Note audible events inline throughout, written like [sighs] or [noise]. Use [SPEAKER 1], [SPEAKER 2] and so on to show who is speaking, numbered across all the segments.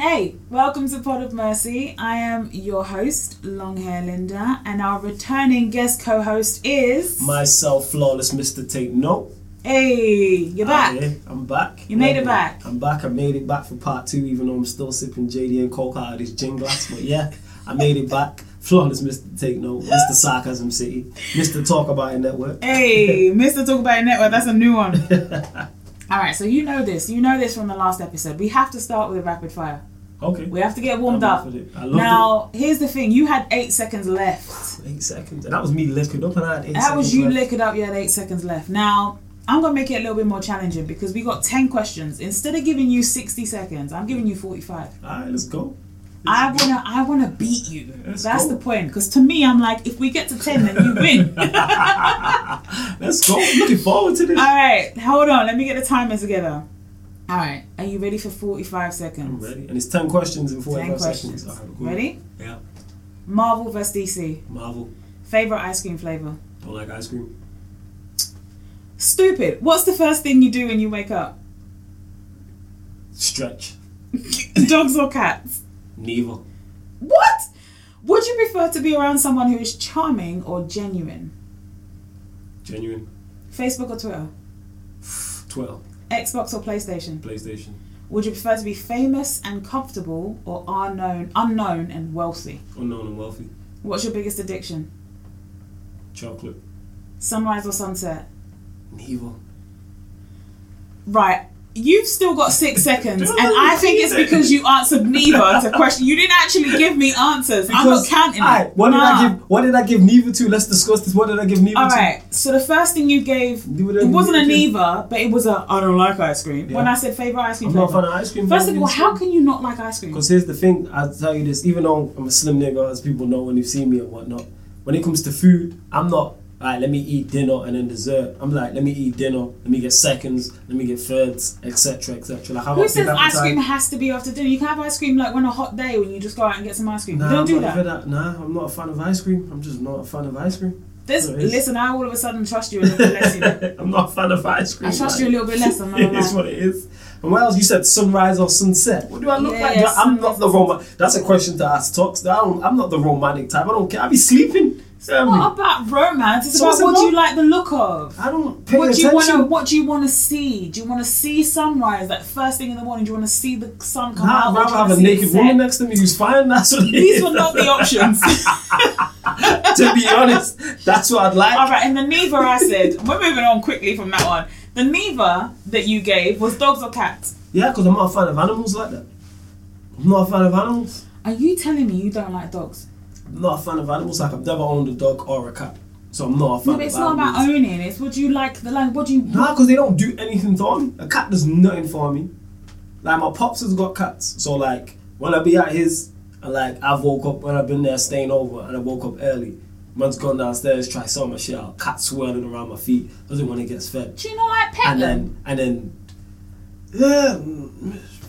[SPEAKER 1] Hey, welcome to Pod of Mercy. I am your host, Longhair Linda, and our returning guest co-host is
[SPEAKER 2] Myself, flawless Mr. Take Note.
[SPEAKER 1] Hey, you're back.
[SPEAKER 2] Yeah, I'm back.
[SPEAKER 1] You made it back.
[SPEAKER 2] I'm back. I made it back for part two, even though I'm still sipping JD and Coke out of this gin glass. But yeah, I made it back. [laughs] Flawless Mr. Take Note, Mr. Sarcasm City, Mr. Talk About It Network.
[SPEAKER 1] Hey, [laughs] Mr. Talk About It Network. That's a new one. [laughs] All right, so you know this. You know this from the last episode. We have to start with a rapid fire.
[SPEAKER 2] Okay.
[SPEAKER 1] We have to get warmed up.
[SPEAKER 2] with it.
[SPEAKER 1] Now, here's the thing. You had eight seconds left.
[SPEAKER 2] Eight seconds. And that was me lifting up and I had eight
[SPEAKER 1] That was you
[SPEAKER 2] left.
[SPEAKER 1] lick up. You had eight seconds left. Now, I'm gonna make it a little bit more challenging because we got ten questions. Instead of giving you 60 seconds, I'm giving you 45.
[SPEAKER 2] Alright, let's go.
[SPEAKER 1] I wanna, I wanna beat you.
[SPEAKER 2] Let's
[SPEAKER 1] That's
[SPEAKER 2] go.
[SPEAKER 1] the point. Because to me, I'm like, if we get to ten, then you win. [laughs]
[SPEAKER 2] Let's go. I'm looking forward to this.
[SPEAKER 1] All right, hold on. Let me get the timers together. All right, are you ready for 45 seconds?
[SPEAKER 2] I'm ready. And it's 10 questions in 45
[SPEAKER 1] Ten questions.
[SPEAKER 2] seconds. Cool.
[SPEAKER 1] Ready?
[SPEAKER 2] Yeah.
[SPEAKER 1] Marvel vs DC.
[SPEAKER 2] Marvel.
[SPEAKER 1] Favorite ice cream flavor.
[SPEAKER 2] Don't like ice cream.
[SPEAKER 1] Stupid. What's the first thing you do when you wake up?
[SPEAKER 2] Stretch. [laughs]
[SPEAKER 1] Dogs or cats?
[SPEAKER 2] Neither.
[SPEAKER 1] What? Would you prefer to be around someone who is charming or genuine?
[SPEAKER 2] Genuine.
[SPEAKER 1] Facebook or Twitter?
[SPEAKER 2] 12.
[SPEAKER 1] Xbox or PlayStation?
[SPEAKER 2] PlayStation.
[SPEAKER 1] Would you prefer to be famous and comfortable or unknown, unknown and wealthy?
[SPEAKER 2] Unknown and wealthy.
[SPEAKER 1] What's your biggest addiction?
[SPEAKER 2] Chocolate.
[SPEAKER 1] Sunrise or sunset?
[SPEAKER 2] Neither.
[SPEAKER 1] Right. You've still got six seconds, and I think it's because you answered neither to [laughs] question. You didn't actually give me answers. I'm not counting
[SPEAKER 2] Alright,
[SPEAKER 1] it.
[SPEAKER 2] what did
[SPEAKER 1] Nah.
[SPEAKER 2] I give? What did I give neither to? Let's discuss this. What did I give neither
[SPEAKER 1] All
[SPEAKER 2] to?
[SPEAKER 1] right. So the first thing you gave, it wasn't a
[SPEAKER 2] neither
[SPEAKER 1] but it was a I don't like ice cream.
[SPEAKER 2] Yeah.
[SPEAKER 1] When I said favorite ice cream
[SPEAKER 2] I'm not fan of ice cream.
[SPEAKER 1] First of all, how can you not like ice cream?
[SPEAKER 2] Because here's the thing. I'll tell you this. Even though I'm a slim nigga, as people know when they've seen me and whatnot, when it comes to food, I'm not. Alright, let me eat dinner and then dessert. I'm like, let me eat dinner, let me get seconds, let me get thirds, etc., etc. Like,
[SPEAKER 1] Who says ice cream has to be after dinner? You can have ice cream like on a hot day when you just go out and get some ice cream.
[SPEAKER 2] Nah,
[SPEAKER 1] don't
[SPEAKER 2] I'm
[SPEAKER 1] do that.
[SPEAKER 2] for Nah, I'm not a fan of ice cream. I'm just not a fan of ice cream.
[SPEAKER 1] This,
[SPEAKER 2] No, it is.
[SPEAKER 1] listen, I all of a sudden trust you a little bit less. You know? [laughs]
[SPEAKER 2] I'm not a fan of ice cream.
[SPEAKER 1] I trust you a little bit less. I'm [laughs] not
[SPEAKER 2] It is what it is. And what else? You said sunrise or sunset. What do I look
[SPEAKER 1] Yeah,
[SPEAKER 2] like?
[SPEAKER 1] yeah,
[SPEAKER 2] I- I'm not the romantic. That's a question to ask talks. I'm not the romantic type. I don't care. I be sleeping. Me.
[SPEAKER 1] What um, about romance? It's
[SPEAKER 2] So
[SPEAKER 1] about what do you like the look of.
[SPEAKER 2] I don't pay
[SPEAKER 1] What do you want to? What do you want to see? Do you want to see sunrise like first thing in the morning? Do you want to see the sun come
[SPEAKER 2] Nah,
[SPEAKER 1] out?
[SPEAKER 2] I'd rather have a naked woman next to me who's fine. That's what
[SPEAKER 1] These were not the options. [laughs] [laughs]
[SPEAKER 2] to be honest, that's what I'd like.
[SPEAKER 1] All right, and the neither I said. We're moving on quickly from that one. The neither that you gave was dogs or cats.
[SPEAKER 2] Yeah, because I'm not a fan of animals like that. I'm not a fan of animals.
[SPEAKER 1] Are you telling me you don't like dogs?
[SPEAKER 2] I'm not a fan of animals. Like I've never owned a dog or a cat, so I'm not a fan
[SPEAKER 1] No,
[SPEAKER 2] of
[SPEAKER 1] but it's not
[SPEAKER 2] animals.
[SPEAKER 1] about owning. It's what do you like. The like. What do you?
[SPEAKER 2] Nah, because they don't do anything for me. A cat does nothing for me. Like my pops has got cats, so like when I be at his, and like I've woke up when I've been there staying over, and I woke up early. Man's gone downstairs, try sort my shit out. Cat swirling around my feet. Doesn't want to get fed.
[SPEAKER 1] Do you not like pet
[SPEAKER 2] And
[SPEAKER 1] them?
[SPEAKER 2] then and then, yeah.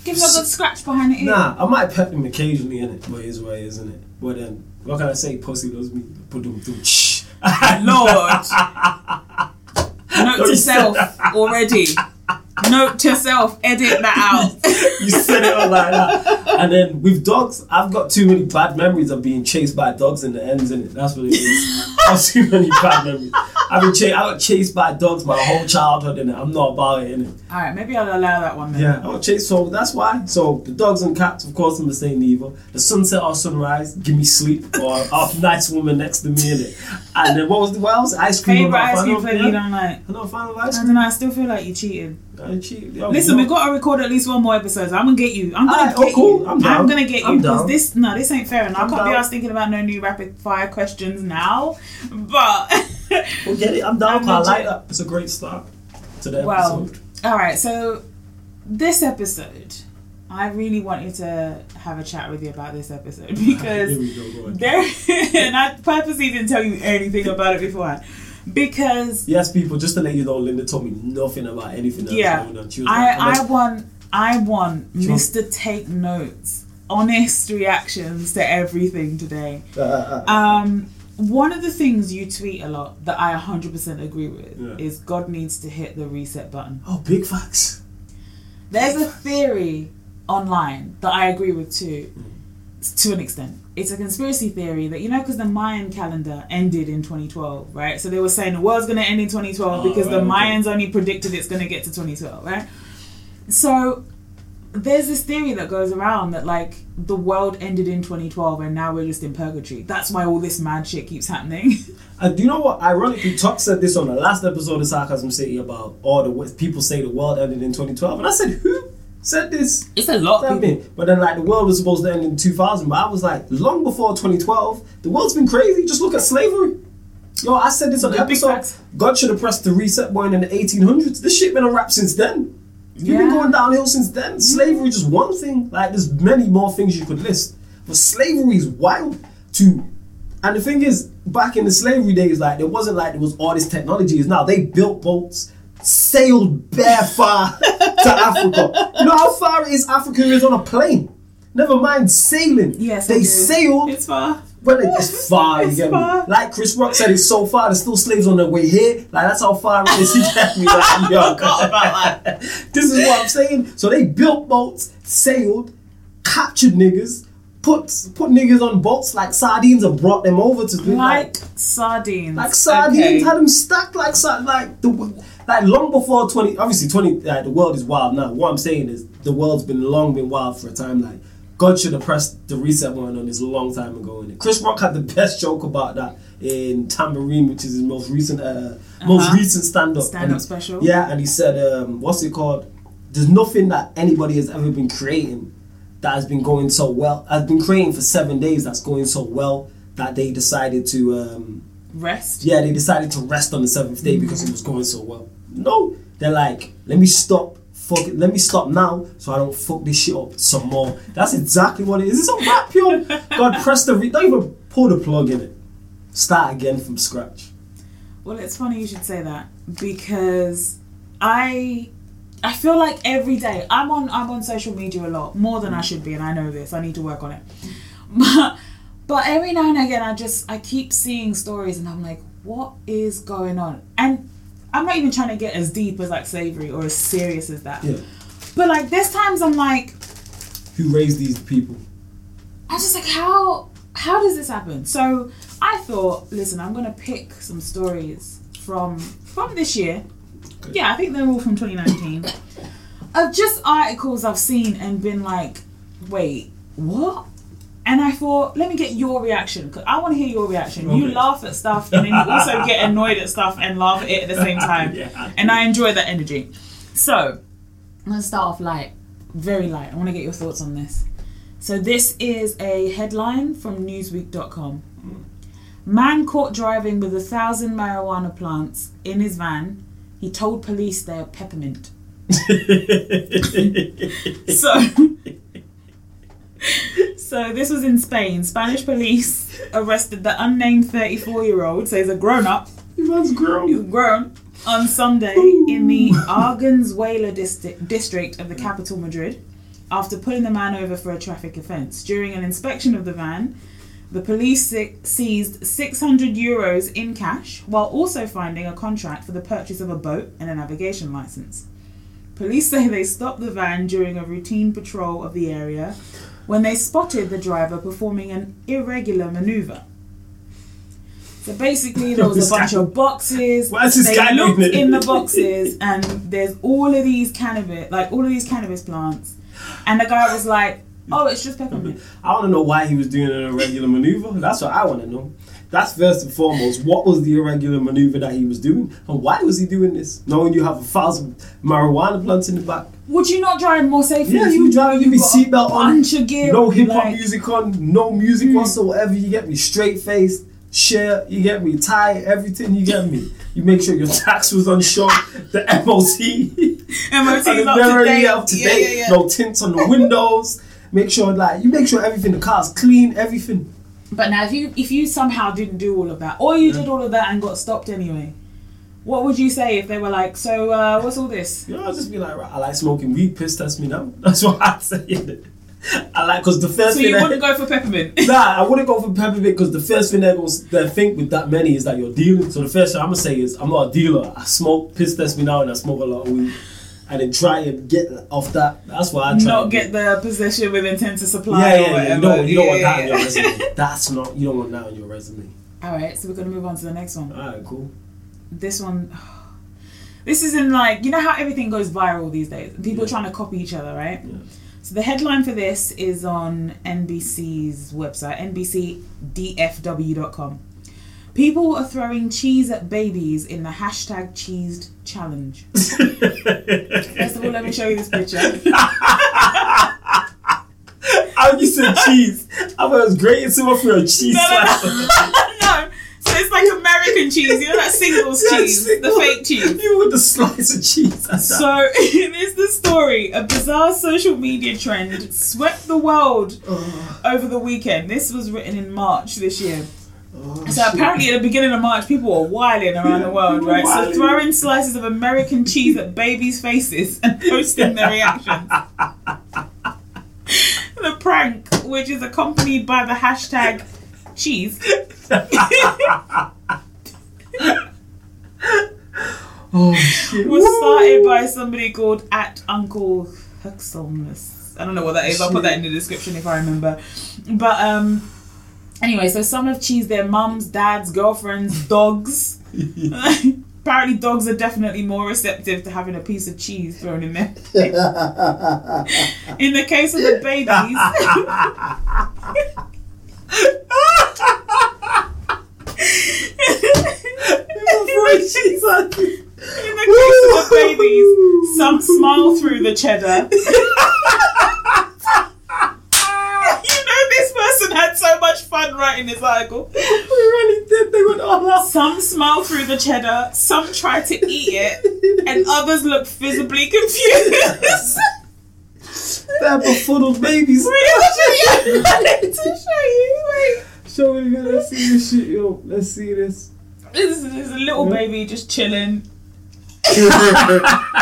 [SPEAKER 1] Give them a good scratch behind the ear.
[SPEAKER 2] Nah, I might pet him occasionally, innit? But it is what it is, it? But then, what can I say? Pussy loves me. Put them through. Shh.
[SPEAKER 1] Lord. [laughs] Note
[SPEAKER 2] No,
[SPEAKER 1] to self already. Note to self. Edit that out. [laughs]
[SPEAKER 2] you said it all like that. And then with dogs, I've got too many bad memories of being chased by dogs in the ends, in it. That's what it is. [laughs] I've too many bad memories. I've been chased. I got chased by dogs my whole childhood, in it. I'm not about it, in it.
[SPEAKER 1] All right, maybe I'll allow that one then.
[SPEAKER 2] Yeah, I got chased. So that's why. So the dogs and cats, of course, I'm the same neither. The sunset or sunrise, give me sleep, or a nice woman next to me, in it. And then what was the what else? Ice cream.
[SPEAKER 1] Favorite
[SPEAKER 2] I'm not a
[SPEAKER 1] ice cream flavor you don't like?
[SPEAKER 2] I'm not a fan of ice
[SPEAKER 1] I don't know. I still feel like you cheated.
[SPEAKER 2] Uh, I
[SPEAKER 1] Listen,
[SPEAKER 2] yo.
[SPEAKER 1] we got to record at least one more episode. I'm gonna get you. I'm gonna
[SPEAKER 2] Alright, oh,
[SPEAKER 1] get
[SPEAKER 2] cool.
[SPEAKER 1] you.
[SPEAKER 2] I'm down.
[SPEAKER 1] gonna get you because this no, this ain't fair. And I
[SPEAKER 2] I'm
[SPEAKER 1] can't be
[SPEAKER 2] down.
[SPEAKER 1] asked thinking about no new rapid fire questions now. But [laughs]
[SPEAKER 2] We'll get it. I'm down.
[SPEAKER 1] I'm
[SPEAKER 2] I
[SPEAKER 1] legit.
[SPEAKER 2] like that. It's a great start to the
[SPEAKER 1] Well,
[SPEAKER 2] episode.
[SPEAKER 1] all right. So this episode, I really wanted to have a chat with you about this episode [laughs] because
[SPEAKER 2] go. Go
[SPEAKER 1] there, [laughs] and I purposely didn't tell you anything about it beforehand because
[SPEAKER 2] Yes, people. Just to let you know, Linda told me nothing about anything else
[SPEAKER 1] Yeah.
[SPEAKER 2] going on. She was
[SPEAKER 1] I I want I want Mr. Take Notes, honest reactions to everything today. [laughs]
[SPEAKER 2] uh, uh, uh,
[SPEAKER 1] Um, one of the things you tweet a lot that I 100% agree with
[SPEAKER 2] Yeah.
[SPEAKER 1] is God needs to hit the reset button.
[SPEAKER 2] oh, big facts.
[SPEAKER 1] There's a theory online that I agree with too, to an extent. It's a conspiracy theory that you know because the Mayan calendar ended in 2012, right? So they were saying the world's gonna end in 2012
[SPEAKER 2] Oh,
[SPEAKER 1] because the
[SPEAKER 2] right, okay.
[SPEAKER 1] Mayans only predicted it's gonna get to 2012, right? So there's this theory that goes around that like the world ended in 2012 and now we're just in purgatory. That's why all this mad shit keeps happening. [laughs]
[SPEAKER 2] Uh, do you know what? Ironically, Tuck said this on the last episode of Sarcasm City about all the people say the world ended in 2012, and I said, who said this?
[SPEAKER 1] it's a lot
[SPEAKER 2] But then, like, the world was supposed to end in 2000, but I was like, long before 2012, the world's been crazy. Just look at slavery. Yo, I said this on the episode. God should have pressed the reset button in the 1800s. This shit been a wrap since then. You've been going downhill since then. Mm. Slavery just one thing. Like, there's many more things you could list. But slavery is wild to. And the thing is, back in the slavery days, like, there wasn't like there was all this technology is now. They built boats, sailed bare far to Africa. You know how far it is Africa is on a plane? Never mind sailing.
[SPEAKER 1] Yes, I
[SPEAKER 2] they
[SPEAKER 1] do.
[SPEAKER 2] sailed
[SPEAKER 1] It's far.
[SPEAKER 2] well, it's far, you
[SPEAKER 1] It's
[SPEAKER 2] get
[SPEAKER 1] far.
[SPEAKER 2] me? Like Chris Rock said, it's so far, there's still slaves on their way here. Like, that's how far it is, [laughs] you get me? Like, [laughs] yo.
[SPEAKER 1] forgot about [laughs]
[SPEAKER 2] this is what I'm saying. So they built boats, sailed, captured niggas, put put niggas on boats like sardines and brought them over to like,
[SPEAKER 1] Like sardines.
[SPEAKER 2] like sardines,
[SPEAKER 1] Okay.
[SPEAKER 2] had them stacked like sa- like the like long before 20 obviously 20 like the world is wild now what i'm saying is the world's been long been wild for a time like god should have pressed the reset button on this a long time ago and chris rock had the [laughs] best joke about that in Tamborine which is his most recent uh most
[SPEAKER 1] Uh-huh.
[SPEAKER 2] recent stand-up
[SPEAKER 1] Stand-up
[SPEAKER 2] And-
[SPEAKER 1] special.
[SPEAKER 2] yeah and he said um what's it called there's nothing that anybody has ever been creating that has been going so well has been creating for seven days that's going so well that they decided to um
[SPEAKER 1] Rest.
[SPEAKER 2] yeah, they decided to rest on the seventh day because it was going so well. No, they're like, let me stop. Fuck it. Let me stop now so I don't fuck this shit up some more. That's exactly what it is. It's a rap, yo. [laughs] God, press the. Re- don't even pull the plug in it. Start again from scratch.
[SPEAKER 1] Well, it's funny you should say that because I I feel like every day I'm on I'm on social media a lot more than I should be, and I know this. I need to work on it. [laughs] But but every now and again, I just I keep seeing stories, and I'm like, what is going on? And I'm not even trying to get as deep as like slavery or as serious as that.
[SPEAKER 2] Yeah.
[SPEAKER 1] But like there's times I'm like,
[SPEAKER 2] Who raised these people?
[SPEAKER 1] I was just like, how how does this happen? So I thought, listen, I'm gonna pick some stories from from this year.
[SPEAKER 2] Okay.
[SPEAKER 1] Yeah, I think they're all from 2019. of just articles I've seen and been like, wait, what? And I thought, let me get your reaction because I want to hear your reaction. You laugh at stuff and then you also get [laughs] annoyed at stuff and laugh at it at the same time. [laughs]
[SPEAKER 2] Yeah.
[SPEAKER 1] And I enjoy that energy. So, I'm going to start off light, very light. I want to get your thoughts on this. So, this is a headline from Newsweek.com. Man caught driving with a thousand marijuana plants in his van. He told police they are peppermint. [laughs] So, so this was in Spain. Spanish police arrested the unnamed 34 year old, so he's a grown up,
[SPEAKER 2] Man's
[SPEAKER 1] he's
[SPEAKER 2] grown.
[SPEAKER 1] grown, on Sunday in the Arganzuela district, district of the capital Madrid after pulling the man over for a traffic offence. During an inspection of the van, the police se- seized 600 euros in cash while also finding a contract for the purchase of a boat and a navigation license. Police say they stopped the van during a routine patrol of the area when they spotted the driver performing an irregular maneuver. So basically, there was a [laughs] bunch of boxes.
[SPEAKER 2] Why is this
[SPEAKER 1] they
[SPEAKER 2] guy
[SPEAKER 1] looked in the boxes, [laughs] and there's all of these cannabis, like all of these cannabis plants. And the guy was like, "Oh, it's just peppermint."
[SPEAKER 2] I want to know why he was doing an irregular maneuver. That's what I want to know. That's first and foremost. What was the irregular maneuver that he was doing, and why was he doing this? Knowing you have a thousand marijuana plants in the back,
[SPEAKER 1] Would you not drive more safely?
[SPEAKER 2] Yeah, you drive,
[SPEAKER 1] know
[SPEAKER 2] you be seatbelt on,
[SPEAKER 1] gear,
[SPEAKER 2] no hip hop
[SPEAKER 1] like-
[SPEAKER 2] music on, no music
[SPEAKER 1] Mm.
[SPEAKER 2] whatsoever. You get me straight faced, share. You get me tie everything. You get me. You make sure your tax was on short, the [laughs] MOT. [laughs]
[SPEAKER 1] MOT
[SPEAKER 2] and
[SPEAKER 1] is
[SPEAKER 2] it's
[SPEAKER 1] up to date.
[SPEAKER 2] up to
[SPEAKER 1] Yeah,
[SPEAKER 2] date.
[SPEAKER 1] yeah, yeah.
[SPEAKER 2] No tints on the windows. Make sure like you make sure everything the car's clean, everything.
[SPEAKER 1] But now, if you if you somehow didn't do all of that, or you did all of that and got stopped anyway, what would you say if they were like, "So, uh, what's all this?"
[SPEAKER 2] You know, I'll just be like, right, I like smoking weed. Piss test me now. [laughs] That's what I'd say. [laughs] I like because the first
[SPEAKER 1] So
[SPEAKER 2] thing
[SPEAKER 1] you wouldn't [laughs] go for peppermint.
[SPEAKER 2] Nah, I wouldn't go for peppermint because the first thing they're to think with that many is that you're dealing. So the first thing I'm gonna say is I'm not a dealer. I smoke, piss test me now, and I smoke a lot of weed. and then try and get off that. That's why I try.
[SPEAKER 1] Not get the possession with intent to supply
[SPEAKER 2] Yeah, yeah, yeah. You don't, you don't want
[SPEAKER 1] Yeah,
[SPEAKER 2] that on your resume. That's not. You don't want that on your resume.
[SPEAKER 1] All right, so we're gonna move on to the next one.
[SPEAKER 2] Alright, cool.
[SPEAKER 1] This one, [sighs] this is in like you know how everything goes viral these days. People are
[SPEAKER 2] Yeah.
[SPEAKER 1] trying to copy each other, right?
[SPEAKER 2] Yeah.
[SPEAKER 1] So the headline for this is on NBC's website, NBCDFW.com. People are throwing cheese at babies in the hashtag cheesed challenge. [laughs] First of all, let me show you this picture.
[SPEAKER 2] How you said cheese? I thought it was grating someone for a cheese
[SPEAKER 1] No, no, no. [laughs] it's like American cheese, you know that singles cheese, the fake cheese.
[SPEAKER 2] You with the slice of cheese.
[SPEAKER 1] So here's [laughs] the story. A bizarre social media trend swept the world
[SPEAKER 2] Oh,
[SPEAKER 1] over the weekend. This was written in March this year.
[SPEAKER 2] oh,
[SPEAKER 1] So
[SPEAKER 2] shit.
[SPEAKER 1] apparently at the beginning of March, people were wilding around
[SPEAKER 2] Yeah,
[SPEAKER 1] the [laughs] world, right? So throwing slices of American cheese at babies' faces and [laughs] posting their reactions. the prank, which is accompanied by the hashtag cheese, [laughs]
[SPEAKER 2] Oh shit.
[SPEAKER 1] was
[SPEAKER 2] Woo!
[SPEAKER 1] started by somebody called at Uncle Huxelmus. I don't know what that is. I'll put that in the description if I remember. But um, anyway, so some have cheesed their mums, dads, girlfriends, [laughs] dogs. [laughs] Apparently, dogs are definitely more receptive to having a piece of cheese thrown in there. in the case of the babies,
[SPEAKER 2] Cheese at
[SPEAKER 1] in the case of the babies, some smile through the cheddar. you know, this person had so much fun writing this article.
[SPEAKER 2] We really did. They went all out.
[SPEAKER 1] Some smile through the cheddar, some try to eat it, and others look visibly confused.
[SPEAKER 2] They're befuddled babies.
[SPEAKER 1] Really? I need to show you.
[SPEAKER 2] Show me, man. Let's see this shit, yo. Let's see this.
[SPEAKER 1] This is, a little baby just chilling. [laughs]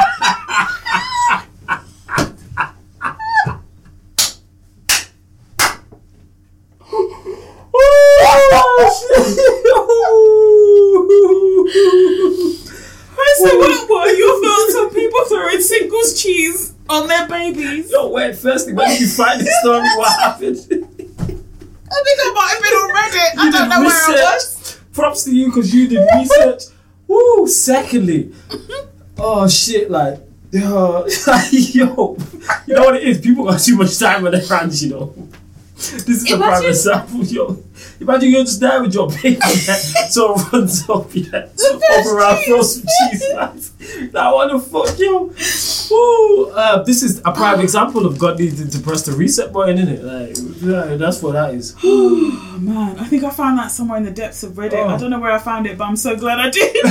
[SPEAKER 1] So what, what are your thoughts on people throwing singles cheese Oh, on their babies?
[SPEAKER 2] Yo, wait, firstly, when did you find this story? What [laughs] happened?
[SPEAKER 1] I think I might have been on Reddit. I
[SPEAKER 2] You
[SPEAKER 1] don't
[SPEAKER 2] did
[SPEAKER 1] know where I was.
[SPEAKER 2] Props to you because you did [laughs] research. Woo! Secondly, mm-hmm. oh shit, like, yo, [laughs] yo, you know what it is? People got too much time on their hands, you know. This is a prime
[SPEAKER 1] Imagine-
[SPEAKER 2] example, yo. Imagine you're just there with your baby, so it runs up, yeah, up around, throw some cheese slice. Now, what the fuck, you. Woo! Uh, this is a prime example of God needing to press the reset button, isn't it? Like, yeah, that's what that is.
[SPEAKER 1] Oh [gasps] man, I think I found that somewhere in the depths of Reddit.
[SPEAKER 2] Oh.
[SPEAKER 1] I don't know where I found it, but I'm so glad I did. [laughs]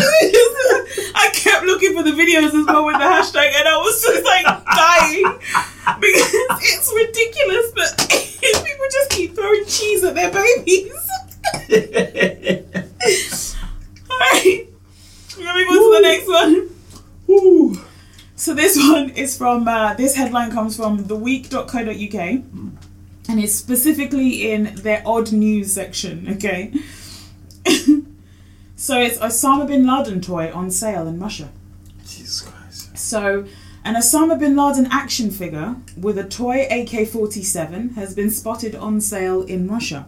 [SPEAKER 1] I kept looking for the videos as well with the hashtag, and I was just like dying because it's ridiculous that [laughs] people just keep throwing cheese at their babies. [laughs] Alright, let me move to the next one.
[SPEAKER 2] Woo!
[SPEAKER 1] So this [laughs] one is from uh, this headline comes from theweek.co.uk and it's specifically in their odd news section, okay? [laughs] so it's Osama bin Laden toy on sale in Russia.
[SPEAKER 2] Jesus Christ.
[SPEAKER 1] So an Osama bin Laden action figure with a toy AK-47 has been spotted on sale in Russia.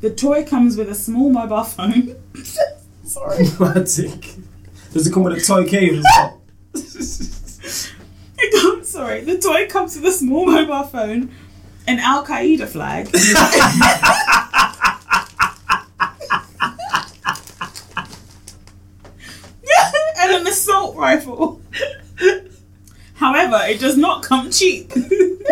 [SPEAKER 1] The toy comes with a small mobile phone. [laughs] Sorry.
[SPEAKER 2] Does it come with a toy cave as well? [laughs]
[SPEAKER 1] Comes, sorry, the toy comes with a small mobile phone, an Al Qaeda flag, [laughs] and an assault rifle. However, it does not come cheap. [laughs]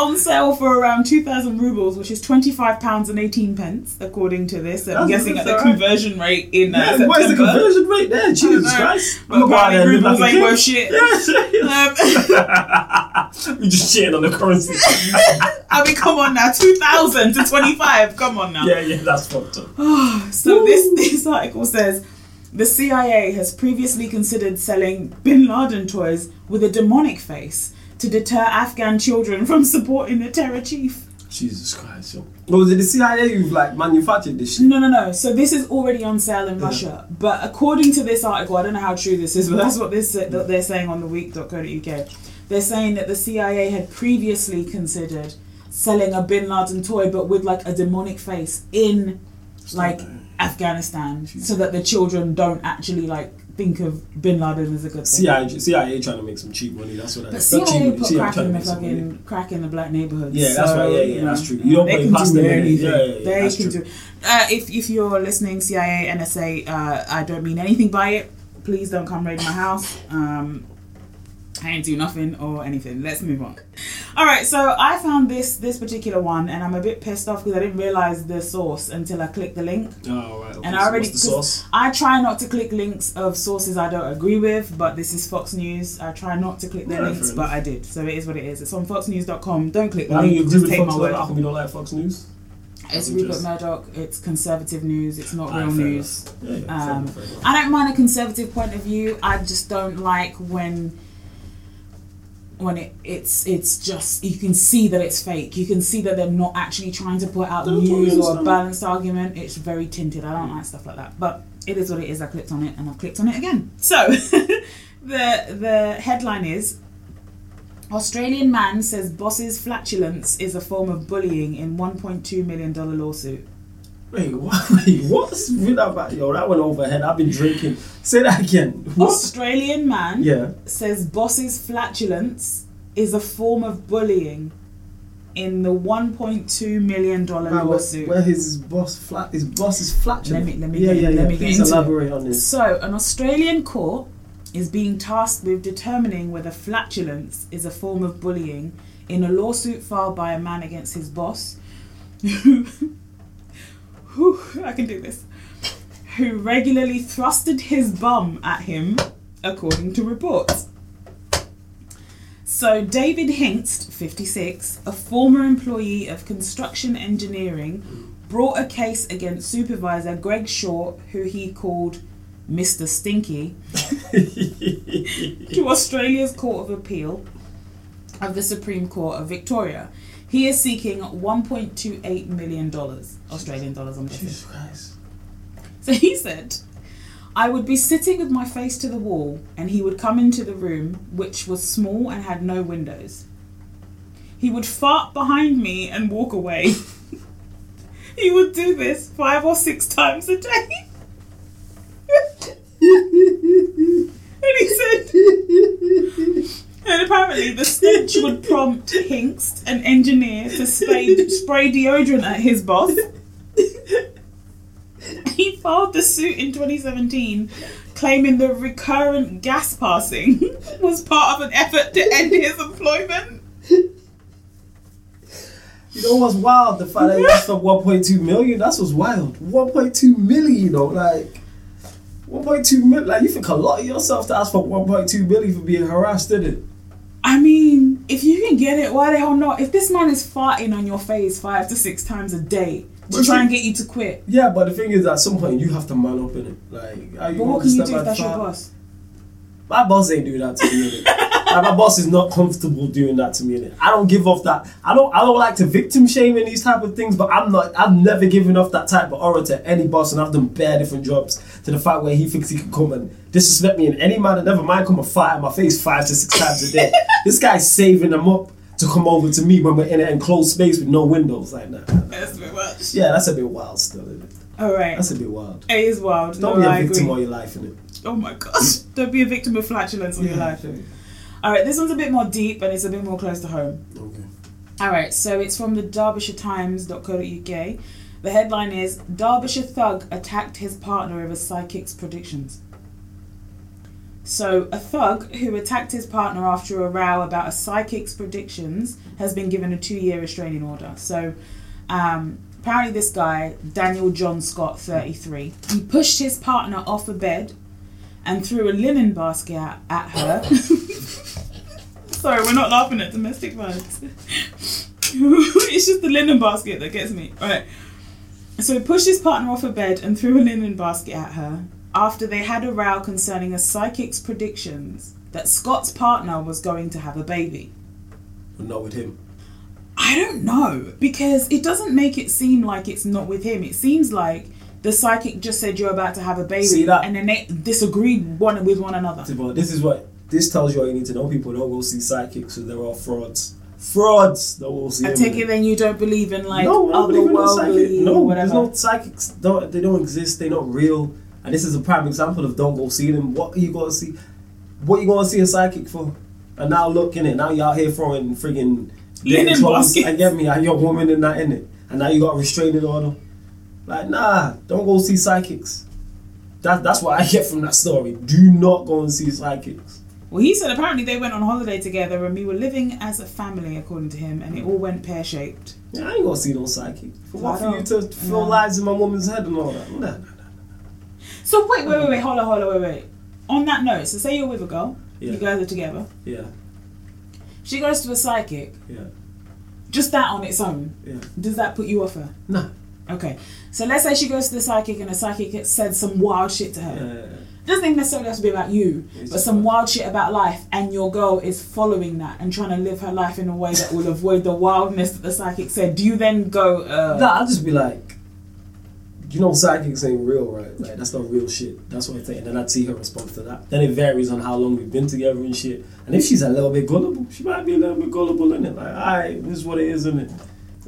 [SPEAKER 1] on sale for around 2,000 rubles, which is £25 and 18 pence, according to this. I'm
[SPEAKER 2] That's-
[SPEAKER 1] guessing at the
[SPEAKER 2] alright.
[SPEAKER 1] conversion rate in uh,
[SPEAKER 2] Yeah,
[SPEAKER 1] September.
[SPEAKER 2] what is the conversion rate there? Jesus. Christ.
[SPEAKER 1] But
[SPEAKER 2] gonna go out there
[SPEAKER 1] apparently rubles
[SPEAKER 2] a
[SPEAKER 1] ain't worth shit. Um, [laughs]
[SPEAKER 2] we just shitting on the currency. [laughs]
[SPEAKER 1] I mean, come on now, 2,000 to 25. Come on now.
[SPEAKER 2] yeah, yeah, that's fucked up. [sighs]
[SPEAKER 1] So this this article says the CIA has previously considered selling Bin Laden toys with a demonic face to deter Afghan children from supporting the terror chief.
[SPEAKER 2] Jesus Christ, yo. Or was it the CIA who've like manufactured this shit?
[SPEAKER 1] No, no, no. So this is already on sale in Russia. But according to this article, I don't know how true this is, but that's what this that they're saying on the week.co.uk. They're saying that the CIA had previously considered selling a Bin Laden toy, but with like a demonic face in like Afghanistan, so that the children don't actually like think of Bin Laden as a good thing.
[SPEAKER 2] CIA, CIA trying to make some cheap money. That's what I.
[SPEAKER 1] But
[SPEAKER 2] not
[SPEAKER 1] CIA put
[SPEAKER 2] CIA
[SPEAKER 1] crack in the
[SPEAKER 2] make some money.
[SPEAKER 1] fucking crack in the black neighborhoods.
[SPEAKER 2] Yeah, that's
[SPEAKER 1] so,
[SPEAKER 2] right. Yeah, yeah, that's true. You don't
[SPEAKER 1] they can
[SPEAKER 2] past
[SPEAKER 1] do anything.
[SPEAKER 2] Yeah, yeah, yeah,
[SPEAKER 1] they can
[SPEAKER 2] true.
[SPEAKER 1] do. Uh, if if you're listening, CIA, NSA, uh, I don't mean anything by it. Please don't come raid my house. Um, I ain't do nothing or anything. Let's move on. All right, so I found this this particular one, and I'm a bit pissed off because I didn't realize the source until I clicked the link.
[SPEAKER 2] Oh, right. Okay.
[SPEAKER 1] And I already
[SPEAKER 2] what's the sauce?
[SPEAKER 1] I try not to click links of sources I don't agree with, but this is Fox News. I try not to click their links, but I did. So it is what it is. It's on foxnews.com. Don't click the
[SPEAKER 2] don't you
[SPEAKER 1] link.
[SPEAKER 2] agree
[SPEAKER 1] Just
[SPEAKER 2] with
[SPEAKER 1] take
[SPEAKER 2] Fox
[SPEAKER 1] my
[SPEAKER 2] News?
[SPEAKER 1] word.
[SPEAKER 2] How come you don't like Fox News?
[SPEAKER 1] It's Rupert. Murdoch. It's conservative news. It's not real news.
[SPEAKER 2] Yeah, yeah, fair
[SPEAKER 1] Um,
[SPEAKER 2] enough, fair enough.
[SPEAKER 1] I don't mind a conservative point of view. I just don't like when when it, it's it's just you can see that it's fake. You can see that they're not actually trying to put out
[SPEAKER 2] No,
[SPEAKER 1] news or a balanced argument. It's very tinted. I don't like stuff like that. But it is what it is. I clicked on it and I've clicked on it again. So [laughs] the the headline is Australian man says boss's flatulence is a form of bullying in 1.2 million dollar lawsuit.
[SPEAKER 2] Wait, what? [laughs] Wait, what's with that? About? Yo, that went overhead. I've been drinking. Say that again. What?
[SPEAKER 1] Australian man
[SPEAKER 2] Yeah.
[SPEAKER 1] says boss's flatulence is a form of bullying in the 1.2 million dollar
[SPEAKER 2] Man, where,
[SPEAKER 1] lawsuit.
[SPEAKER 2] where his boss flat? His boss is flatulent.
[SPEAKER 1] Let me- let me
[SPEAKER 2] yeah,
[SPEAKER 1] get-
[SPEAKER 2] yeah,
[SPEAKER 1] let
[SPEAKER 2] yeah.
[SPEAKER 1] me get into it.
[SPEAKER 2] on this.
[SPEAKER 1] So, an Australian court is being tasked with determining whether flatulence is a form of bullying in a lawsuit filed by a man against his boss, who, [laughs] who I can do this, who regularly thrusted his bum at him, according to reports. So, David Hingst, 56, a former employee of construction engineering, brought a case against supervisor Greg Short, who he called Mr. Stinky, [laughs] to Australia's Court of Appeal of the Supreme Court of Victoria. He is seeking $1.28 million, Australian dollars, I'm guessing.
[SPEAKER 2] Jesus Christ.
[SPEAKER 1] So he said, I would be sitting with my face to the wall, and he would come into the room, which was small and had no windows. He would fart behind me and walk away. [laughs] he would do this five or six times a day. [laughs] and he said, and apparently the stench would prompt Hingst, an engineer, to spray, spray deodorant at his boss. He filed the suit in 2017, claiming the recurrent gas passing [laughs] was part of an effort to end his employment.
[SPEAKER 2] You know what's wild? The fact that he asked for 1.2 million. That's what's wild. 1.2 million. You know, like 1.2 million. Like you think a lot of yourself to ask for 1.2 million for being harassed, didn't it?
[SPEAKER 1] I mean, if you can get it, why the hell not? If this man is farting on your face five to six times a day to
[SPEAKER 2] But
[SPEAKER 1] try and get you to quit,
[SPEAKER 2] Yeah, but the thing is, at some point you have to man up in it. Like, are you
[SPEAKER 1] but what can you do if that's your boss?
[SPEAKER 2] My boss ain't do that to me. [laughs] my boss is not comfortable doing that to me. innit? I don't give off that. I don't. I don't like to victim shame in these type of things. But I'm not. I've never given off that type of aura to any boss, and I've done bare different jobs. To the fact where he thinks he can come and disrespect me in any manner. Never mind, come and fight in my face five to six times a day. [laughs] this guy's saving them up to come over to me when we're in an enclosed space with no windows. Like that.
[SPEAKER 1] That's a bit much.
[SPEAKER 2] Yeah, that's a bit wild. Still, isn't it?
[SPEAKER 1] All right.
[SPEAKER 2] That's a bit wild.
[SPEAKER 1] It is wild.
[SPEAKER 2] Don't
[SPEAKER 1] no,
[SPEAKER 2] be
[SPEAKER 1] I
[SPEAKER 2] a victim
[SPEAKER 1] agree.
[SPEAKER 2] of your life, innit?
[SPEAKER 1] Oh my gosh. Don't be a victim of flatulence on your life. All right, this one's a bit more deep and it's a bit more close to home.
[SPEAKER 2] Okay.
[SPEAKER 1] All right, so it's from the DerbyshireTimes.co.uk. The headline is Derbyshire thug attacked his partner over psychic's predictions. So, a thug who attacked his partner after a row about a psychic's predictions has been given a two year restraining order. So, um, apparently, this guy, Daniel John Scott, 33, he pushed his partner off a bed and threw a linen basket at her. [laughs] [laughs] Sorry, we're not laughing at domestic violence. [laughs] it's just the linen basket that gets me. Right. So he pushed his partner off a bed and threw a linen basket at her after they had a row concerning a psychic's predictions that Scott's partner was going to have a baby.
[SPEAKER 2] But not with him.
[SPEAKER 1] I don't know because it doesn't make it seem like it's not with him. It seems like the psychic just said you're about to have a baby,
[SPEAKER 2] See that?
[SPEAKER 1] and then they disagreed one with one another.
[SPEAKER 2] This is what this tells you all you need to know. People don't go see psychics, so they're all frauds. Frauds. Don't go see
[SPEAKER 1] I take it then you don't believe in like
[SPEAKER 2] no, I don't believe in no
[SPEAKER 1] otherworldly
[SPEAKER 2] No,
[SPEAKER 1] whatever.
[SPEAKER 2] there's no psychics. Don't they don't exist. They're not real. And this is a prime example of don't go see them. What are you gonna see? What are you gonna see a psychic for? And now look in it. Now you're out here throwing friggin'
[SPEAKER 1] Linen baskets.
[SPEAKER 2] And get me, a woman in that in it. And now you got a restraining order. Like nah, don't go see psychics. That, that's what I get from that story. Do not go and see psychics.
[SPEAKER 1] Well, he said apparently they went on holiday together and we were living as a family, according to him, and it all went pear shaped.
[SPEAKER 2] Yeah, I ain't gonna see no psychic. For what for you to fill
[SPEAKER 1] no.
[SPEAKER 2] lies in my woman's head and all that? Nah, nah, nah.
[SPEAKER 1] So wait, wait, wait, wait, hold on, hold on, wait, wait. On that note, so say you're with a girl,
[SPEAKER 2] Yeah.
[SPEAKER 1] you guys are together.
[SPEAKER 2] Yeah,
[SPEAKER 1] She goes to a psychic.
[SPEAKER 2] yeah,
[SPEAKER 1] Just that on its own,
[SPEAKER 2] yeah.
[SPEAKER 1] does that put you off her?
[SPEAKER 2] Nah.
[SPEAKER 1] Okay. So let's say she goes to the psychic and the psychic said some wild shit to her.
[SPEAKER 2] Yeah, yeah, yeah.
[SPEAKER 1] Doesn't even necessarily have to be about you,
[SPEAKER 2] It's
[SPEAKER 1] but some wild shit about life, and your girl is following that and trying to live her life in a way that will avoid the wildness that the psychic said. Do you then go, uh,
[SPEAKER 2] Nah, I'll just be like, you know, psychics ain't real, right? Like, that's not real shit. That's what I think. And then I'd see her response to that. Then it varies on how long we've been together and shit. And if she's a little bit gullible, she might be a little bit gullible in it. Like, alright, this is what it is, isn't it?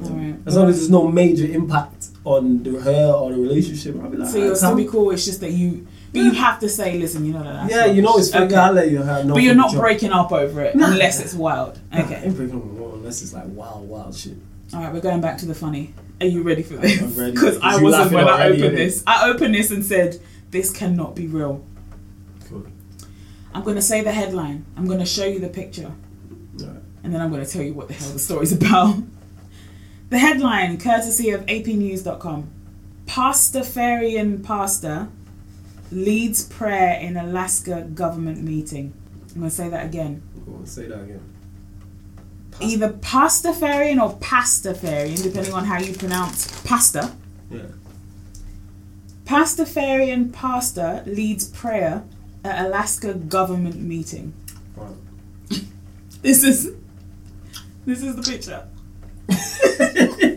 [SPEAKER 1] Alright.
[SPEAKER 2] As long as there's no major impact on the, her or the relationship, I'll be like,
[SPEAKER 1] so you'll still be cool. It's just that you, but you have to say, listen, you know that.
[SPEAKER 2] Yeah, you know it's fake.
[SPEAKER 1] Okay.
[SPEAKER 2] I'll let you have no
[SPEAKER 1] but you're not breaking up over it
[SPEAKER 2] Nah.
[SPEAKER 1] unless it's wild.
[SPEAKER 2] Nah, I
[SPEAKER 1] Okay.
[SPEAKER 2] ain't breaking up unless it's like wild, wild shit.
[SPEAKER 1] All right, we're going back to the funny. Are you ready for this?
[SPEAKER 2] I'm ready.
[SPEAKER 1] Because I wasn't when I opened this. I opened this and said, "This cannot be real."
[SPEAKER 2] Cool.
[SPEAKER 1] I'm going to say the headline. I'm going to show you the picture.
[SPEAKER 2] Alright.
[SPEAKER 1] and then I'm going to tell you what the hell the story's [laughs] about. The headline, courtesy of apnews.com Pastafarian pastor leads prayer in Alaska government meeting. I'm going to say that again.
[SPEAKER 2] Go on, say that again.
[SPEAKER 1] Either Pastafarian or Pastafarian, depending on how you pronounce pasta.
[SPEAKER 2] Yeah.
[SPEAKER 1] Pastafarian pastor leads prayer at Alaska government meeting. [laughs] This is this is the picture. [laughs]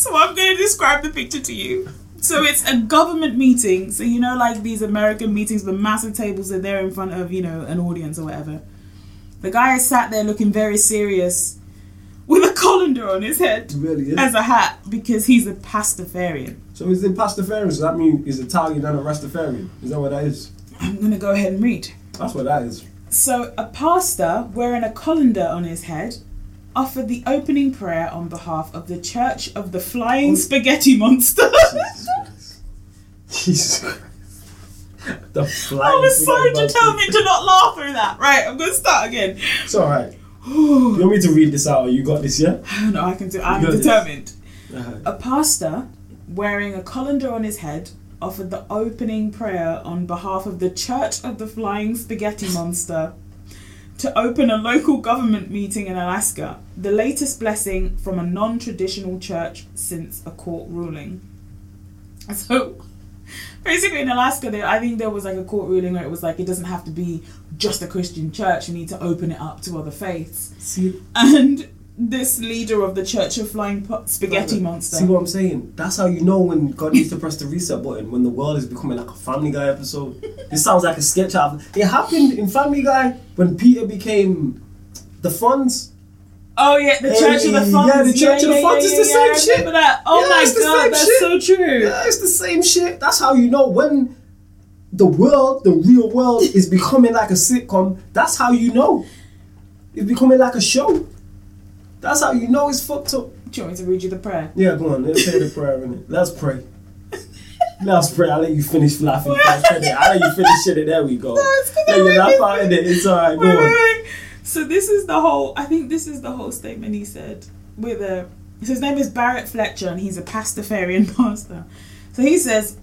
[SPEAKER 1] So I'm going to describe the picture to you. So it's a government meeting. So you know, like these American meetings, the massive tables are there in front of you know an audience or whatever. The guy is sat there looking very serious, with a colander on his head
[SPEAKER 2] really is.
[SPEAKER 1] as a hat because he's a pastafarian.
[SPEAKER 2] So is it Pastafarian? Does that mean is Italian and a Rastafarian? Is that what that is?
[SPEAKER 1] I'm gonna go ahead and read.
[SPEAKER 2] That's what that is.
[SPEAKER 1] So a pastor wearing a colander on his head offered the opening prayer on behalf of the Church of the Flying Spaghetti Monster.
[SPEAKER 2] Jesus Christ. Jesus Christ.
[SPEAKER 1] I was so determined to not laugh through that. Right, I'm gonna start again.
[SPEAKER 2] It's alright. You want me to read this out? You got this, yeah? [sighs]
[SPEAKER 1] no, I can do. I'm
[SPEAKER 2] You got this.
[SPEAKER 1] determined.
[SPEAKER 2] Uh-huh.
[SPEAKER 1] A pastor wearing a colander on his head offered the opening prayer on behalf of the Church of the Flying Spaghetti Monster to open a local government meeting in Alaska, the latest blessing from a non traditional church since a court ruling. So, basically, in Alaska, there, I think there was like a court ruling where it was like it doesn't have to be just a Christian church, you need to open it up to other faiths.
[SPEAKER 2] See,
[SPEAKER 1] And this leader of the Church of Flying Po- Spaghetti Monster.
[SPEAKER 2] See what I'm saying? That's how you know when God needs to press the reset button when the world is becoming like a Family Guy episode. This sounds like a sketch out. It happened in Family Guy when Peter became the Fonz.
[SPEAKER 1] Oh yeah, the Church of the
[SPEAKER 2] Hey,
[SPEAKER 1] Fonz.
[SPEAKER 2] yeah, the Church of the Fonz is the
[SPEAKER 1] yeah, I
[SPEAKER 2] same shit.
[SPEAKER 1] remember that. Oh
[SPEAKER 2] Yeah,
[SPEAKER 1] my
[SPEAKER 2] the
[SPEAKER 1] god, that's
[SPEAKER 2] shit.
[SPEAKER 1] so true.
[SPEAKER 2] Yeah, it's the same shit. That's how you know when the world, the real world, is becoming like a sitcom. That's how you know. It's becoming like a show. That's how you know it's fucked up.
[SPEAKER 1] Do you want me to read you the prayer?
[SPEAKER 2] Yeah, go on. Let's say the prayer in it. Let's pray. Let's pray. I'll let you finish laughing I'll let you finish it. There we go.
[SPEAKER 1] No, it's 'cause
[SPEAKER 2] Let
[SPEAKER 1] I
[SPEAKER 2] you
[SPEAKER 1] read
[SPEAKER 2] laugh out in it. It's alright. Go on.
[SPEAKER 1] So this is the whole. I think this is the whole statement he said. With a, so his name is Barrett Fletcher, and he's a Pastafarian [laughs] pastor. So he says,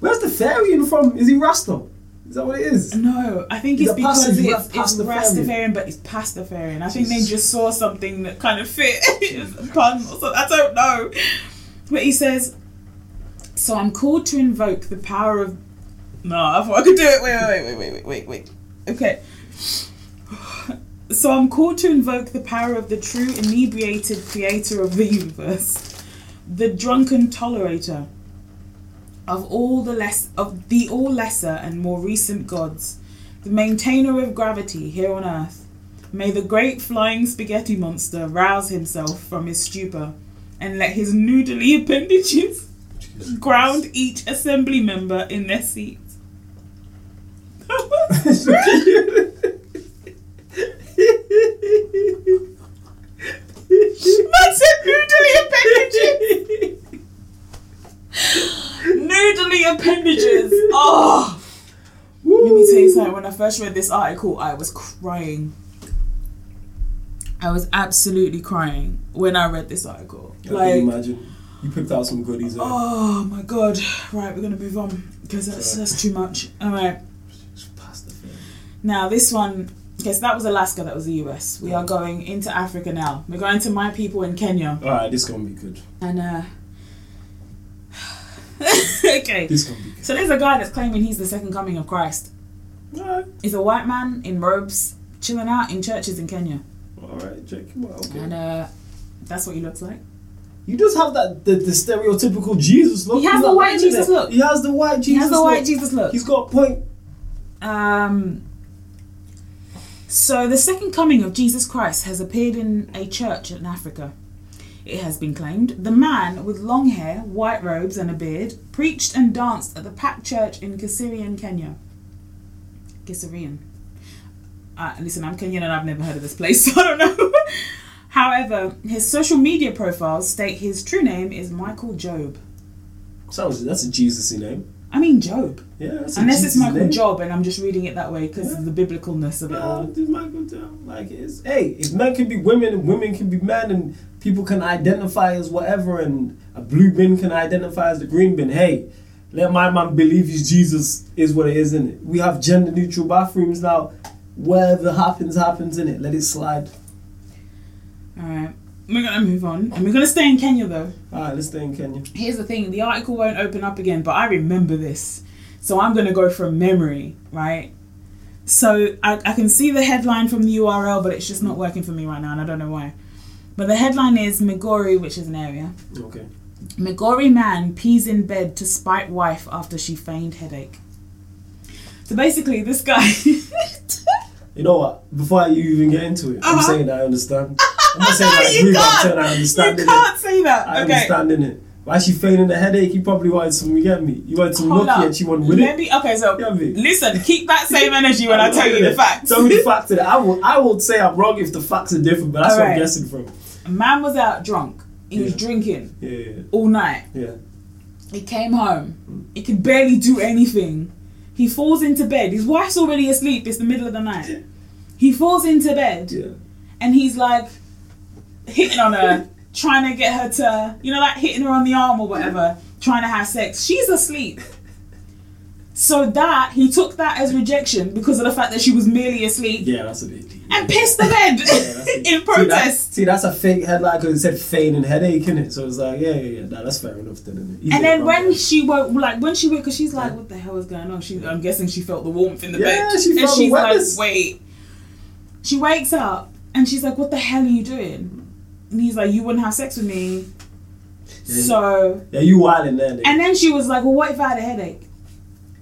[SPEAKER 2] Where's the fairy from? Is he Rasta? Is that what it is?
[SPEAKER 1] no, I think it's
[SPEAKER 2] pasta-
[SPEAKER 1] because it's, it's. Rastafarian, but it's Pastafarian. I think they just saw something that kind of fit. [laughs] it's pun or something. I don't know. But he says, so I'm called to invoke the power of. No, I thought I could do it. Wait, wait, wait, wait, wait, wait, wait. Okay. So I'm called to invoke the power of the true inebriated creator of the universe, the drunken tolerator of all the less of the all lesser and more recent gods, the maintainer of gravity here on earth. May the great flying spaghetti monster rouse himself from his stupor and let his noodly appendages ground each assembly member in their seats. [laughs] Man said noodly appendages. noodly appendages. Oh. Let me tell you something. When I first read this article, I was crying. I was absolutely crying when I read this article.
[SPEAKER 2] I can
[SPEAKER 1] like,
[SPEAKER 2] imagine. You picked out some goodies there.
[SPEAKER 1] oh my god! Right, we're gonna move on because that's that's too much. All right.
[SPEAKER 2] Just past the thing.
[SPEAKER 1] Now this one. Okay, so that was Alaska. That was the US. We are going into Africa now. We're going to my people in Kenya.
[SPEAKER 2] Alright, this gonna be good.
[SPEAKER 1] And uh. [sighs] okay.
[SPEAKER 2] This gonna be good.
[SPEAKER 1] So there's a guy that's claiming he's the second coming of Christ.
[SPEAKER 2] Alright,
[SPEAKER 1] He's a white man in robes, chilling out in churches in Kenya,
[SPEAKER 2] alright, check him out. Okay.
[SPEAKER 1] and uh, that's what he looks like.
[SPEAKER 2] You just have that the, the stereotypical Jesus look.
[SPEAKER 1] He has
[SPEAKER 2] He's
[SPEAKER 1] the white Jesus
[SPEAKER 2] it.
[SPEAKER 1] look.
[SPEAKER 2] He has the white Jesus.
[SPEAKER 1] He has the white
[SPEAKER 2] look.
[SPEAKER 1] Jesus look.
[SPEAKER 2] He's got a point.
[SPEAKER 1] Um, so the second coming of Jesus Christ has appeared in a church in Africa. It has been claimed the man with long hair, white robes, and a beard preached and danced at the packed church in Kiserian, Kenya. Kiserian. Uh, listen, I'm Kenyan and I've never heard of this place, [laughs] so I don't know. However, his social media profiles state his true name is Michael Job.
[SPEAKER 2] Sounds that's a Jesus-y name.
[SPEAKER 1] I mean Job,
[SPEAKER 2] Yeah,
[SPEAKER 1] unless it's Michael
[SPEAKER 2] name.
[SPEAKER 1] Job, and I'm just reading it that way because of the biblicalness of it all.
[SPEAKER 2] Michael Job, like it's hey, if men can be women and women can be men and people can identify as whatever and a blue bin can identify as the green bin. Hey, let my man believe he's Jesus is what it is in it. We have gender neutral bathrooms now. Whatever happens, happens in it. Let it slide.
[SPEAKER 1] Alright, we're gonna move on. And we're gonna stay in Kenya though.
[SPEAKER 2] Alright, let's stay in Kenya.
[SPEAKER 1] Here's the thing the article won't open up again, but I remember this. So I'm gonna go from memory, right? So I, I can see the headline from the URL, but it's just not working for me right now, and I don't know why. But the headline is Migori, which is an area.
[SPEAKER 2] Okay.
[SPEAKER 1] Migori man pees in bed to spite wife after she feigned headache. So basically, this guy. [laughs]
[SPEAKER 2] You know what? Before you even get into it, I'm
[SPEAKER 1] Uh-huh.
[SPEAKER 2] saying I understand. I'm not saying [laughs] I
[SPEAKER 1] You
[SPEAKER 2] agree, I'm saying I understand
[SPEAKER 1] you can't
[SPEAKER 2] it.
[SPEAKER 1] say that.
[SPEAKER 2] I
[SPEAKER 1] okay.
[SPEAKER 2] understand in it. Why she feigning the headache? You probably wanted some. You get me? You wanted some
[SPEAKER 1] Hold
[SPEAKER 2] lucky
[SPEAKER 1] up.
[SPEAKER 2] and she won with
[SPEAKER 1] Let
[SPEAKER 2] it.
[SPEAKER 1] Okay, so
[SPEAKER 2] Yeah, me.
[SPEAKER 1] listen. Keep that same energy when [laughs] I tell you the facts.
[SPEAKER 2] Tell me the facts. I will. I will say I'm wrong if the facts are different, but that's what I'm guessing from.
[SPEAKER 1] A man was out drunk. He was drinking
[SPEAKER 2] Yeah, yeah,
[SPEAKER 1] all night.
[SPEAKER 2] yeah.
[SPEAKER 1] He came home. He could barely do anything. He falls into bed. His wife's already asleep. It's the middle of the night. He falls into bed
[SPEAKER 2] yeah.
[SPEAKER 1] and he's like hitting on her, [laughs] trying to get her to, you know, like hitting her on the arm or whatever, trying to have sex. She's asleep. So that he took that as rejection because of the fact that she was merely asleep
[SPEAKER 2] Yeah, that's a bit.
[SPEAKER 1] And pissed the bed [laughs]
[SPEAKER 2] Yeah, [laughs]
[SPEAKER 1] in
[SPEAKER 2] See, that-
[SPEAKER 1] protest.
[SPEAKER 2] See, that's a fake headline because it said feigning headache in it. So it's like, yeah, yeah, yeah. Nah, that's fair enough then.
[SPEAKER 1] And then when she woke, like when she woke, because she's like, "What the hell is going on?" She, I'm guessing she felt the warmth in the
[SPEAKER 2] Yeah,
[SPEAKER 1] bed,
[SPEAKER 2] she
[SPEAKER 1] and
[SPEAKER 2] felt the
[SPEAKER 1] she's like, "Wait." She wakes up and she's like, "What the hell are you doing?" And he's like, "You wouldn't have sex with me."
[SPEAKER 2] Yeah.
[SPEAKER 1] So,
[SPEAKER 2] Yeah, you wilding there. nigga.
[SPEAKER 1] and then she was like, "Well, what if I had a headache?"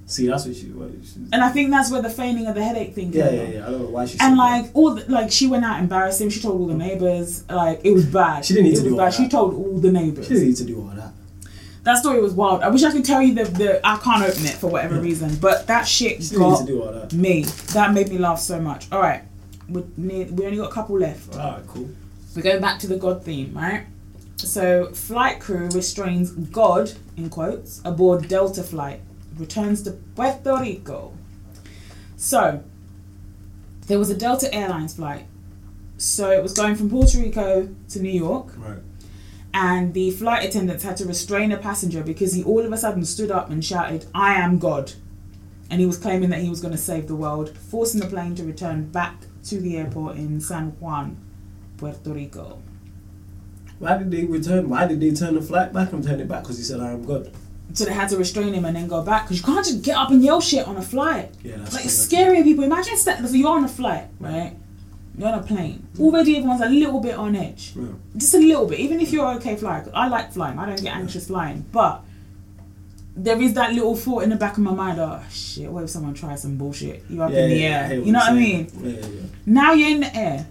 [SPEAKER 2] See, that's what she. What she
[SPEAKER 1] And I think that's where the feigning of the headache thing came
[SPEAKER 2] yeah, yeah, yeah. I don't know why she.
[SPEAKER 1] And
[SPEAKER 2] said
[SPEAKER 1] like all, the, like she went out embarrassed him. She told all the neighbors. Like it was bad.
[SPEAKER 2] She didn't need
[SPEAKER 1] it
[SPEAKER 2] to
[SPEAKER 1] was
[SPEAKER 2] do all
[SPEAKER 1] bad. She told all the neighbors.
[SPEAKER 2] she didn't need to do all that.
[SPEAKER 1] That story was wild. I wish I could tell you the, the I can't open it for whatever
[SPEAKER 2] Yeah.
[SPEAKER 1] reason, but that shit
[SPEAKER 2] She
[SPEAKER 1] got
[SPEAKER 2] to do all that.
[SPEAKER 1] me. That made me laugh so much. All right, we we only got a couple left.
[SPEAKER 2] All right, cool.
[SPEAKER 1] We're going back to the God theme, right? So, flight crew restrains God in quotes aboard Delta flight, returns to Puerto Rico. So, there was a Delta Airlines flight. So it was going from Puerto Rico to New York
[SPEAKER 2] Right.
[SPEAKER 1] and the flight attendants had to restrain a passenger because he all of a sudden stood up and shouted, I am God. And he was claiming that he was going to save the world, forcing the plane to return back to the airport in San Juan, Puerto Rico.
[SPEAKER 2] Why did they return? Why did they turn the flight back and turn it back? Because he said, "I am God."
[SPEAKER 1] So they had to restrain him and then go back because you can't just get up and yell shit on a flight.
[SPEAKER 2] Yeah, that's
[SPEAKER 1] Like it's scary people. Imagine so you're on a flight, right? you're on a plane. Already everyone's a little bit on edge.
[SPEAKER 2] Yeah.
[SPEAKER 1] Just a little bit. Even if you're okay flying, I like flying. I don't get anxious flying. But there is that little thought in the back of my mind, oh shit, what if someone tries some bullshit? You're up
[SPEAKER 2] Yeah,
[SPEAKER 1] in the
[SPEAKER 2] yeah,
[SPEAKER 1] air. You know what I mean?
[SPEAKER 2] Yeah, yeah, yeah.
[SPEAKER 1] Now you're in the air.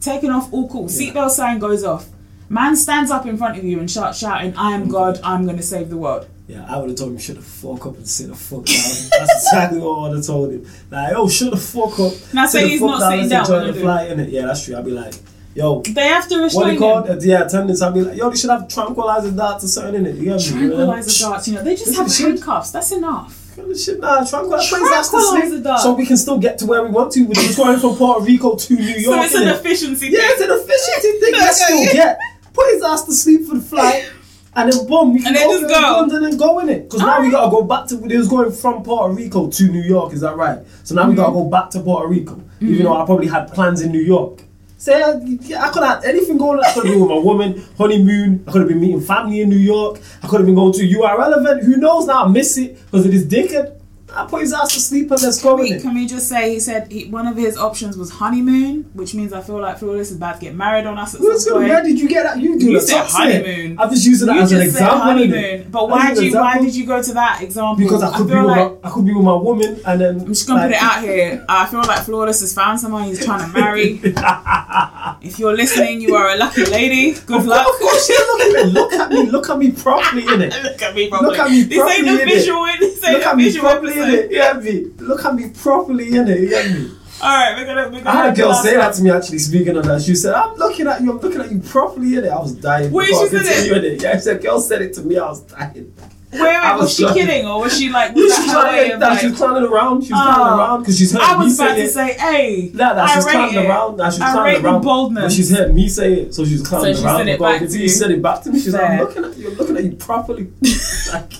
[SPEAKER 1] Taking off all cool.
[SPEAKER 2] Yeah.
[SPEAKER 1] Seatbelt sign goes off. Man stands up in front of you and starts shouting, I am God, I'm gonna save the world.
[SPEAKER 2] Yeah, I would have told him shut the fuck up and sit the fuck down. That's exactly what I would have told him. Like, oh, shut the fuck up.
[SPEAKER 1] Now say he's
[SPEAKER 2] fuck
[SPEAKER 1] not sitting
[SPEAKER 2] let's
[SPEAKER 1] down
[SPEAKER 2] enjoy the
[SPEAKER 1] do.
[SPEAKER 2] flight, innit? Yeah, that's true. I'd be like, yo,
[SPEAKER 1] They have to restrain him.
[SPEAKER 2] called? Uh, yeah, attendants. I'd be like, yo, they should have tranquilizer darts or something in it. You?
[SPEAKER 1] Tranquilizer darts, you know, they just have [laughs]
[SPEAKER 2] is
[SPEAKER 1] handcuffs. That's enough.
[SPEAKER 2] Shit, nah, tranquilizer darts
[SPEAKER 1] Tranquilizer darts.
[SPEAKER 2] so we can still get to where we want to. We're just going from Puerto Rico to New York.
[SPEAKER 1] So it's an
[SPEAKER 2] innit?
[SPEAKER 1] efficiency
[SPEAKER 2] Yeah, it's an efficiency thing. Let's [laughs] still get. Put his ass to sleep for the flight. And then boom, we can
[SPEAKER 1] And then
[SPEAKER 2] go
[SPEAKER 1] just
[SPEAKER 2] to
[SPEAKER 1] go.
[SPEAKER 2] London and go in it. Because now we gotta go back to. It was going from Puerto Rico to New York. Is that right? So now we gotta
[SPEAKER 1] Mm-hmm.
[SPEAKER 2] go back to Puerto Rico, even though I probably had plans in New York. Say, uh, yeah, I could have anything going. on. I could have been with my woman, honeymoon. I could have been meeting family in New York. I could have been going to URL event. Who knows now? I miss it because of this dickhead. I put his ass to sleep and let's go it.
[SPEAKER 1] can we just say he said he, one of his options was honeymoon, which means I feel like Flawless is about to get married on us at
[SPEAKER 2] Who's
[SPEAKER 1] some point.
[SPEAKER 2] where did you get that? You do
[SPEAKER 1] You said honeymoon.
[SPEAKER 2] I'm just using that
[SPEAKER 1] you
[SPEAKER 2] as an example.
[SPEAKER 1] honeymoon, but why you why did you go to that example?
[SPEAKER 2] Because I could be
[SPEAKER 1] feel
[SPEAKER 2] with
[SPEAKER 1] like
[SPEAKER 2] my, I could be with my woman and then
[SPEAKER 1] I'm just gonna
[SPEAKER 2] like,
[SPEAKER 1] put it out here. I feel like Flawless has found someone he's trying to marry. [laughs] if you're listening, you are a lucky lady. Good
[SPEAKER 2] Of
[SPEAKER 1] luck.
[SPEAKER 2] course, yeah, look at me, look at me, look at me properly in it. [laughs]
[SPEAKER 1] Look at me properly.
[SPEAKER 2] Look at me properly.
[SPEAKER 1] This ain't a visual. This ain't
[SPEAKER 2] Look
[SPEAKER 1] a visual
[SPEAKER 2] properly in
[SPEAKER 1] episode.
[SPEAKER 2] It. You get me? Look at me properly in it. You get me?
[SPEAKER 1] All right, we're gonna. We're gonna
[SPEAKER 2] I had a girl say
[SPEAKER 1] one.
[SPEAKER 2] that to me actually. Speaking of that, she said, "I'm looking at you. I'm looking at you properly in it." I was dying.
[SPEAKER 1] Wait, she said it?
[SPEAKER 2] it. Yeah, she said, "Girl said it to me." I was dying.
[SPEAKER 1] Wait, wait, [laughs]
[SPEAKER 2] I
[SPEAKER 1] was,
[SPEAKER 2] was
[SPEAKER 1] she
[SPEAKER 2] trying-
[SPEAKER 1] kidding or was she like? [laughs] Was
[SPEAKER 2] she
[SPEAKER 1] that
[SPEAKER 2] was
[SPEAKER 1] her way
[SPEAKER 2] clowning,
[SPEAKER 1] of
[SPEAKER 2] nah,
[SPEAKER 1] like?
[SPEAKER 2] she was clowning around. She was ah,
[SPEAKER 1] Oh.
[SPEAKER 2] clowning around because she's heard
[SPEAKER 1] I was about to
[SPEAKER 2] it.
[SPEAKER 1] say, hey.
[SPEAKER 2] Nah, nah, she's
[SPEAKER 1] rate
[SPEAKER 2] clowning
[SPEAKER 1] it.
[SPEAKER 2] around. Nah, she's
[SPEAKER 1] I
[SPEAKER 2] clowning
[SPEAKER 1] rate the
[SPEAKER 2] around.
[SPEAKER 1] boldness.
[SPEAKER 2] But she's heard me say it, so she's clowning
[SPEAKER 1] So she
[SPEAKER 2] around.
[SPEAKER 1] said it back
[SPEAKER 2] go-
[SPEAKER 1] to
[SPEAKER 2] she said it back to me. She's like, I'm looking at you. I'm looking at you properly. [laughs] like,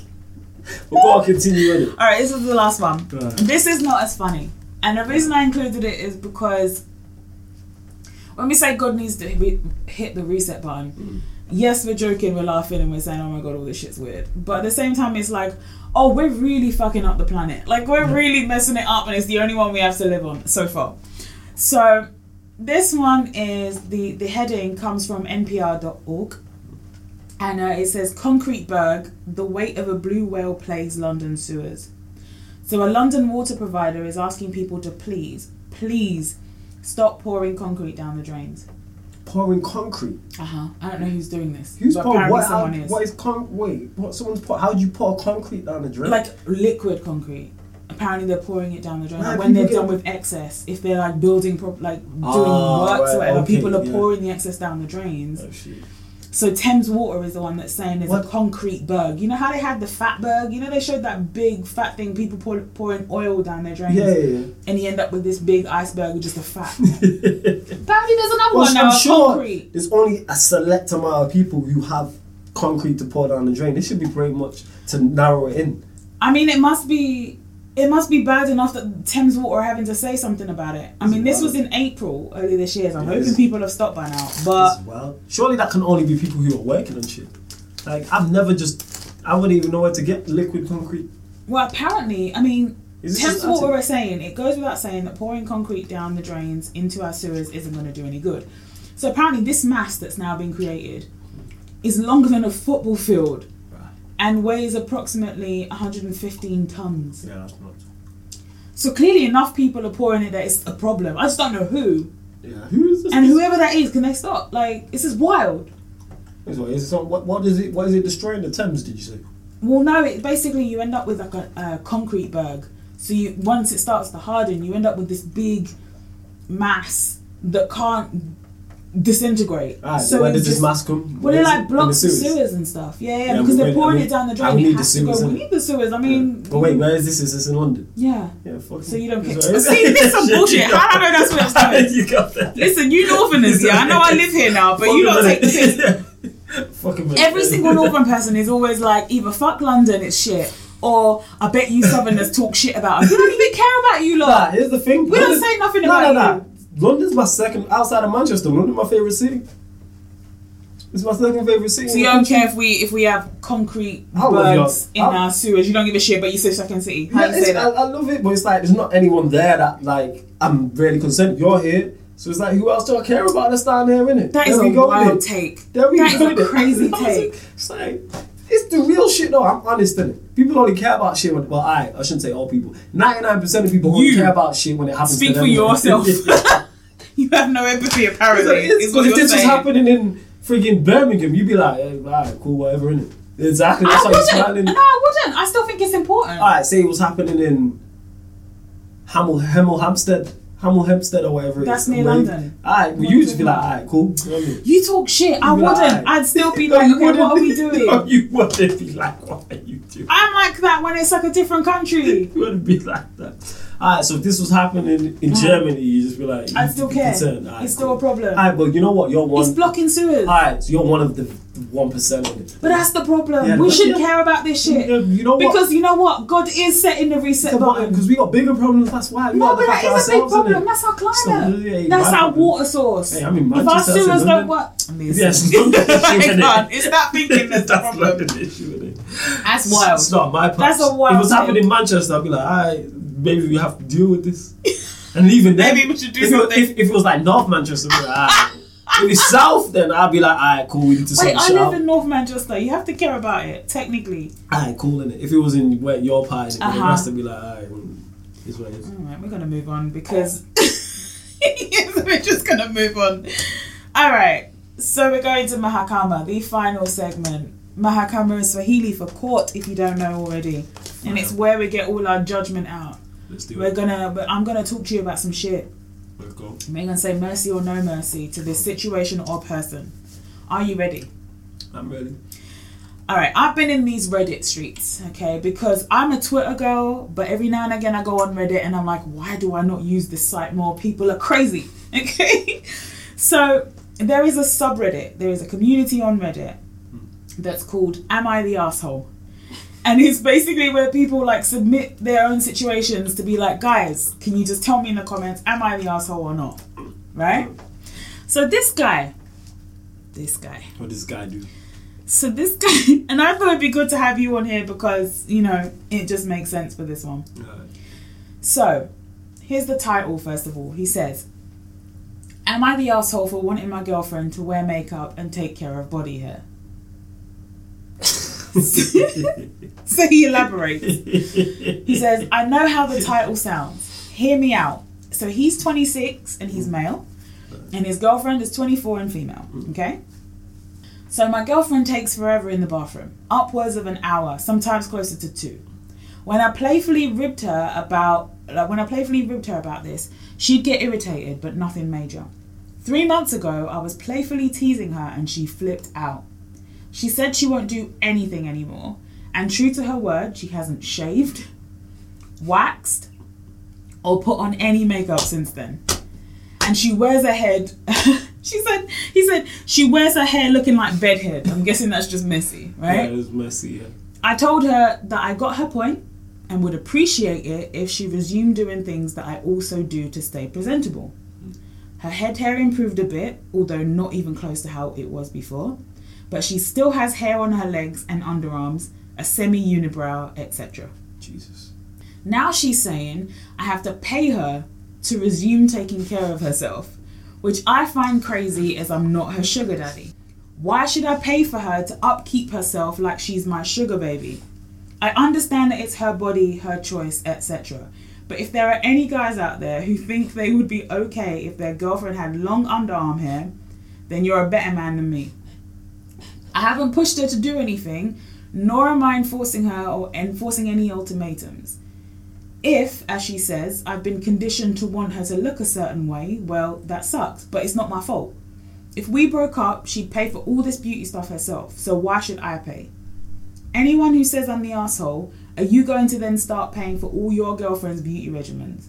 [SPEAKER 2] we'll go on, continue in it.
[SPEAKER 1] All right, this is the last one.
[SPEAKER 2] Right.
[SPEAKER 1] This is not as funny, and the reason I included it is because when we say God needs to hit hit the reset button,
[SPEAKER 2] Mm.
[SPEAKER 1] yes, we're joking, we're laughing, and we're saying, "Oh my God, all this shit's weird," but at the same time, it's like, "Oh, we're really fucking up the planet. Like we're really messing it up, and it's the only one we have to live on so far." So. This one is the the heading comes from npr.org and uh, it says concrete berg the weight of a blue whale plagues london sewers so a london water provider is asking people to please please stop pouring concrete down the drains
[SPEAKER 2] Pouring concrete.
[SPEAKER 1] uh-huh i don't know who's doing this
[SPEAKER 2] Who's pouring? What, how,
[SPEAKER 1] someone is
[SPEAKER 2] what is con? Wait, what? Someone's pour? How do you pour concrete down the drain?
[SPEAKER 1] like liquid concrete apparently they're pouring it down the drain
[SPEAKER 2] Why
[SPEAKER 1] like when they're done with excess if they're like building prop like doing
[SPEAKER 2] Ah,
[SPEAKER 1] works
[SPEAKER 2] right,
[SPEAKER 1] or whatever
[SPEAKER 2] okay,
[SPEAKER 1] people are
[SPEAKER 2] yeah.
[SPEAKER 1] pouring the excess down the drains
[SPEAKER 2] Oh, shit.
[SPEAKER 1] So Thames Water is the one that's saying there's
[SPEAKER 2] What?
[SPEAKER 1] a concrete berg. You know how they had the fat berg? You know they showed that big fat thing, people pour, pouring oil down their drains,
[SPEAKER 2] Yeah, yeah, yeah.
[SPEAKER 1] and you end up with this big iceberg with just a fat.
[SPEAKER 2] yeah. [laughs]
[SPEAKER 1] Apparently there's another
[SPEAKER 2] Well,
[SPEAKER 1] one now,
[SPEAKER 2] I'm
[SPEAKER 1] a
[SPEAKER 2] sure
[SPEAKER 1] concrete.
[SPEAKER 2] there's only a select amount of people who have concrete to pour down the drain. This should be pretty much to narrow it in.
[SPEAKER 1] I mean, it must be. It must be bad enough that Thames Water are having to say something about it. I mean, this was in April earlier this year, so I'm hoping people have stopped by now. But
[SPEAKER 2] well. Surely that can only be people who are working on shit. Like I've never just, I wouldn't even know where to get liquid concrete.
[SPEAKER 1] well, apparently, I mean, Thames Water are saying it goes without saying that pouring concrete down the drains into our sewers isn't going to do any good. So apparently, this mass that's now been created is longer than a football field. And weighs approximately 115 tons.
[SPEAKER 2] Yeah, that's not.
[SPEAKER 1] So clearly, enough people are pouring it that it's a problem. I just don't know who.
[SPEAKER 2] Yeah, who is this?
[SPEAKER 1] And whoever that is, can they stop? Like, this is wild.
[SPEAKER 2] Is what, is it, what, what is it? What is it destroying the Thames? Did you say?
[SPEAKER 1] Well, no, it basically you end up with like a, a concrete berg. So you once it starts to harden, you end up with this big mass that can't disintegrate.
[SPEAKER 2] Alright,
[SPEAKER 1] so
[SPEAKER 2] where did this mass come?
[SPEAKER 1] Well,
[SPEAKER 2] Where
[SPEAKER 1] it
[SPEAKER 2] is
[SPEAKER 1] like blocks the
[SPEAKER 2] sewers?
[SPEAKER 1] sewers and stuff. Yeah, yeah,
[SPEAKER 2] Yeah,
[SPEAKER 1] because they're pouring
[SPEAKER 2] I mean,
[SPEAKER 1] it down the drain.
[SPEAKER 2] need
[SPEAKER 1] It
[SPEAKER 2] the sewers,
[SPEAKER 1] We need the sewers. I mean,
[SPEAKER 2] But wait, where is this? Is this in London?
[SPEAKER 1] yeah.
[SPEAKER 2] Yeah, fuck.
[SPEAKER 1] So you don't care. See, this is some [laughs] bullshit. How do I know that's what it's doing?
[SPEAKER 2] you got that.
[SPEAKER 1] Listen, you Northerners, yeah. I know I live here now, but you don't take the piss. [laughs] Every single Northern person is always like, either fuck London, it's shit, or I bet you Southerners talk shit about us. We don't even care about you
[SPEAKER 2] Nah,
[SPEAKER 1] lot.
[SPEAKER 2] here's the thing.
[SPEAKER 1] We don't say nothing
[SPEAKER 2] No,
[SPEAKER 1] about
[SPEAKER 2] no,
[SPEAKER 1] you.
[SPEAKER 2] London's my second outside of Manchester. London's my favorite city. It's my second favorite city.
[SPEAKER 1] So you don't care if we if we have concrete
[SPEAKER 2] I
[SPEAKER 1] bergs in
[SPEAKER 2] I-
[SPEAKER 1] our sewers. You don't give a shit, but you say second city. How
[SPEAKER 2] Yeah,
[SPEAKER 1] you say
[SPEAKER 2] I,
[SPEAKER 1] that?
[SPEAKER 2] I love it, but it's like there's not anyone there that like I'm really concerned. You're here. So it's like, who else do I care about that's down there, innit?
[SPEAKER 1] That is
[SPEAKER 2] there
[SPEAKER 1] a
[SPEAKER 2] go,
[SPEAKER 1] wild take.
[SPEAKER 2] There we
[SPEAKER 1] That is
[SPEAKER 2] go,
[SPEAKER 1] a
[SPEAKER 2] innit? [laughs]
[SPEAKER 1] crazy take.
[SPEAKER 2] It's like, it's the real shit though, I'm honest, innit? People only care about shit when, well, I, I shouldn't say all people. 99% of people only care about shit when it happens
[SPEAKER 1] Speak for yourself. [laughs] [laughs] [laughs] You have no empathy, apparently.
[SPEAKER 2] It's
[SPEAKER 1] is what
[SPEAKER 2] because if
[SPEAKER 1] you're
[SPEAKER 2] this was happening in freaking Birmingham, you'd be like, eh, alright, cool, whatever, innit? Exactly,
[SPEAKER 1] I
[SPEAKER 2] that's how you're
[SPEAKER 1] wouldn't.
[SPEAKER 2] smiling.
[SPEAKER 1] No, I wouldn't. I still think it's important.
[SPEAKER 2] Alright, say it was happening in Hamel, Hemel Hampstead, Hamel Hempstead or whatever it
[SPEAKER 1] That's near
[SPEAKER 2] Where
[SPEAKER 1] London.
[SPEAKER 2] Alright, well, you
[SPEAKER 1] are
[SPEAKER 2] just be like, alright, cool. You I mean?
[SPEAKER 1] You talk shit. I
[SPEAKER 2] You'd be like,
[SPEAKER 1] wouldn't. I'd still be [laughs]
[SPEAKER 2] No,
[SPEAKER 1] like, okay, what are we [laughs] doing?
[SPEAKER 2] No, you wouldn't be like, what are you doing?
[SPEAKER 1] I'm like that when it's like a different country.
[SPEAKER 2] You wouldn't be like that. Alright, so if this was happening in Germany, you'd just be like,
[SPEAKER 1] I'd still care.
[SPEAKER 2] concerned. Alright,
[SPEAKER 1] It's still
[SPEAKER 2] cool.
[SPEAKER 1] a problem.
[SPEAKER 2] Alright, but you know what? You're one.
[SPEAKER 1] It's blocking sewers.
[SPEAKER 2] Alright, so you're one of the one percent of it.
[SPEAKER 1] But that's the problem.
[SPEAKER 2] Yeah,
[SPEAKER 1] we
[SPEAKER 2] but-
[SPEAKER 1] should
[SPEAKER 2] yeah.
[SPEAKER 1] care about this shit.
[SPEAKER 2] You know- what?
[SPEAKER 1] Because you know what? God is setting the reset button.
[SPEAKER 2] because we got bigger problems. That's why. We
[SPEAKER 1] No,
[SPEAKER 2] got
[SPEAKER 1] but
[SPEAKER 2] to
[SPEAKER 1] that
[SPEAKER 2] look
[SPEAKER 1] is a big problem. That's our climate.
[SPEAKER 2] So, yeah,
[SPEAKER 1] That's our
[SPEAKER 2] problem.
[SPEAKER 1] water source.
[SPEAKER 2] Hey, I mean, in
[SPEAKER 1] if our
[SPEAKER 2] Manchester, that's in
[SPEAKER 1] sewers don't
[SPEAKER 2] London.
[SPEAKER 1] work,
[SPEAKER 2] Yes, London issue,
[SPEAKER 1] I
[SPEAKER 2] innit?
[SPEAKER 1] can't. It's that thinking that's the
[SPEAKER 2] That's
[SPEAKER 1] problem.
[SPEAKER 2] London issue, innit?
[SPEAKER 1] That's wild.
[SPEAKER 2] It's not my part.
[SPEAKER 1] That's a wild
[SPEAKER 2] If it was happening in Manchester, I'd be like, alright, maybe we have to deal with this. And even [laughs] then,
[SPEAKER 1] Maybe we should do
[SPEAKER 2] if it, if, if it was like North Manchester, I'd be like, alright. if it's South, then I'd be like, alright, cool, we need to
[SPEAKER 1] Wait, I live in North Manchester. You have to care about it, technically.
[SPEAKER 2] Alright, cool, innit? If it was in where your part, innit?
[SPEAKER 1] Uh-huh.
[SPEAKER 2] rest would be like, alright, well, it's what it is.
[SPEAKER 1] Alright, we're gonna move on because [laughs] we're just gonna move on. Alright, so we're going to Mahakama, the final segment. Mahakama is Swahili for court, if you don't know already. And it's where we get all our judgment out.
[SPEAKER 2] Let's do
[SPEAKER 1] We're
[SPEAKER 2] it.
[SPEAKER 1] gonna, but I'm gonna talk to you about some shit.
[SPEAKER 2] Let's go.
[SPEAKER 1] Say mercy or no mercy to this situation or person. Are you ready?
[SPEAKER 2] I'm ready.
[SPEAKER 1] All right, I've been in these Reddit streets, okay, because I'm a Twitter girl, but every now and again I go on Reddit and I'm like, why do I not use this site more? People are crazy, [laughs] okay? So there is a subreddit, there is a community on Reddit hmm. that's called Am I the Asshole? And it's basically where people like submit their own situations to be like, guys, can you just tell me in the comments, am I the asshole or not? Right? So this guy, this guy,
[SPEAKER 2] What does this guy do?
[SPEAKER 1] so this guy, [laughs] and I thought it'd be good to have you on here because you know it just makes sense for this one.
[SPEAKER 2] Alright.
[SPEAKER 1] So, here's the title. First of all, he says, "Am I the asshole for wanting my girlfriend to wear makeup and take care of body hair?" [laughs] So he elaborates. He says, "I know how the title sounds. Hear me out." So he's 26 and he's male, and his girlfriend is 24 and female. Okay. So my girlfriend takes forever in the bathroom, upwards of an hour, sometimes closer to two. When I playfully ribbed her about, like when I playfully ribbed her about this, she'd get irritated, but nothing major. Three months ago, I was playfully teasing her, and she flipped out. She said she won't do anything anymore, and true to her word, she hasn't shaved, waxed, or put on any makeup since then. And she wears her head. [laughs] she said, he said, she wears her hair looking like bedhead. I'm guessing that's just messy, right?
[SPEAKER 2] Yeah, it's messy, yeah.
[SPEAKER 1] I told her that I got her point and would appreciate it if she resumed doing things that I also do to stay presentable. Mm. Her head hair improved a bit, although not even close to how it was before, but she still has hair on her legs and underarms, a semi unibrow, etc.
[SPEAKER 2] Jesus.
[SPEAKER 1] Now she's saying I have to pay her to resume taking care of herself, which I find crazy as I'm not her sugar daddy. Why should I pay for her to upkeep herself like she's my sugar baby? I understand that it's her body, her choice, etc. But if there are any guys out there who think they would be okay if their girlfriend had long underarm hair, then you're a better man than me. I haven't pushed her to do anything, nor am I enforcing her or enforcing any ultimatums. If, as she says, I've been conditioned to want her to look a certain way, well, that sucks, but it's not my fault. If we broke up, she'd pay for all this beauty stuff herself, so why should I pay? Anyone who says I'm the asshole, are you going to then start paying for all your girlfriend's beauty regimens?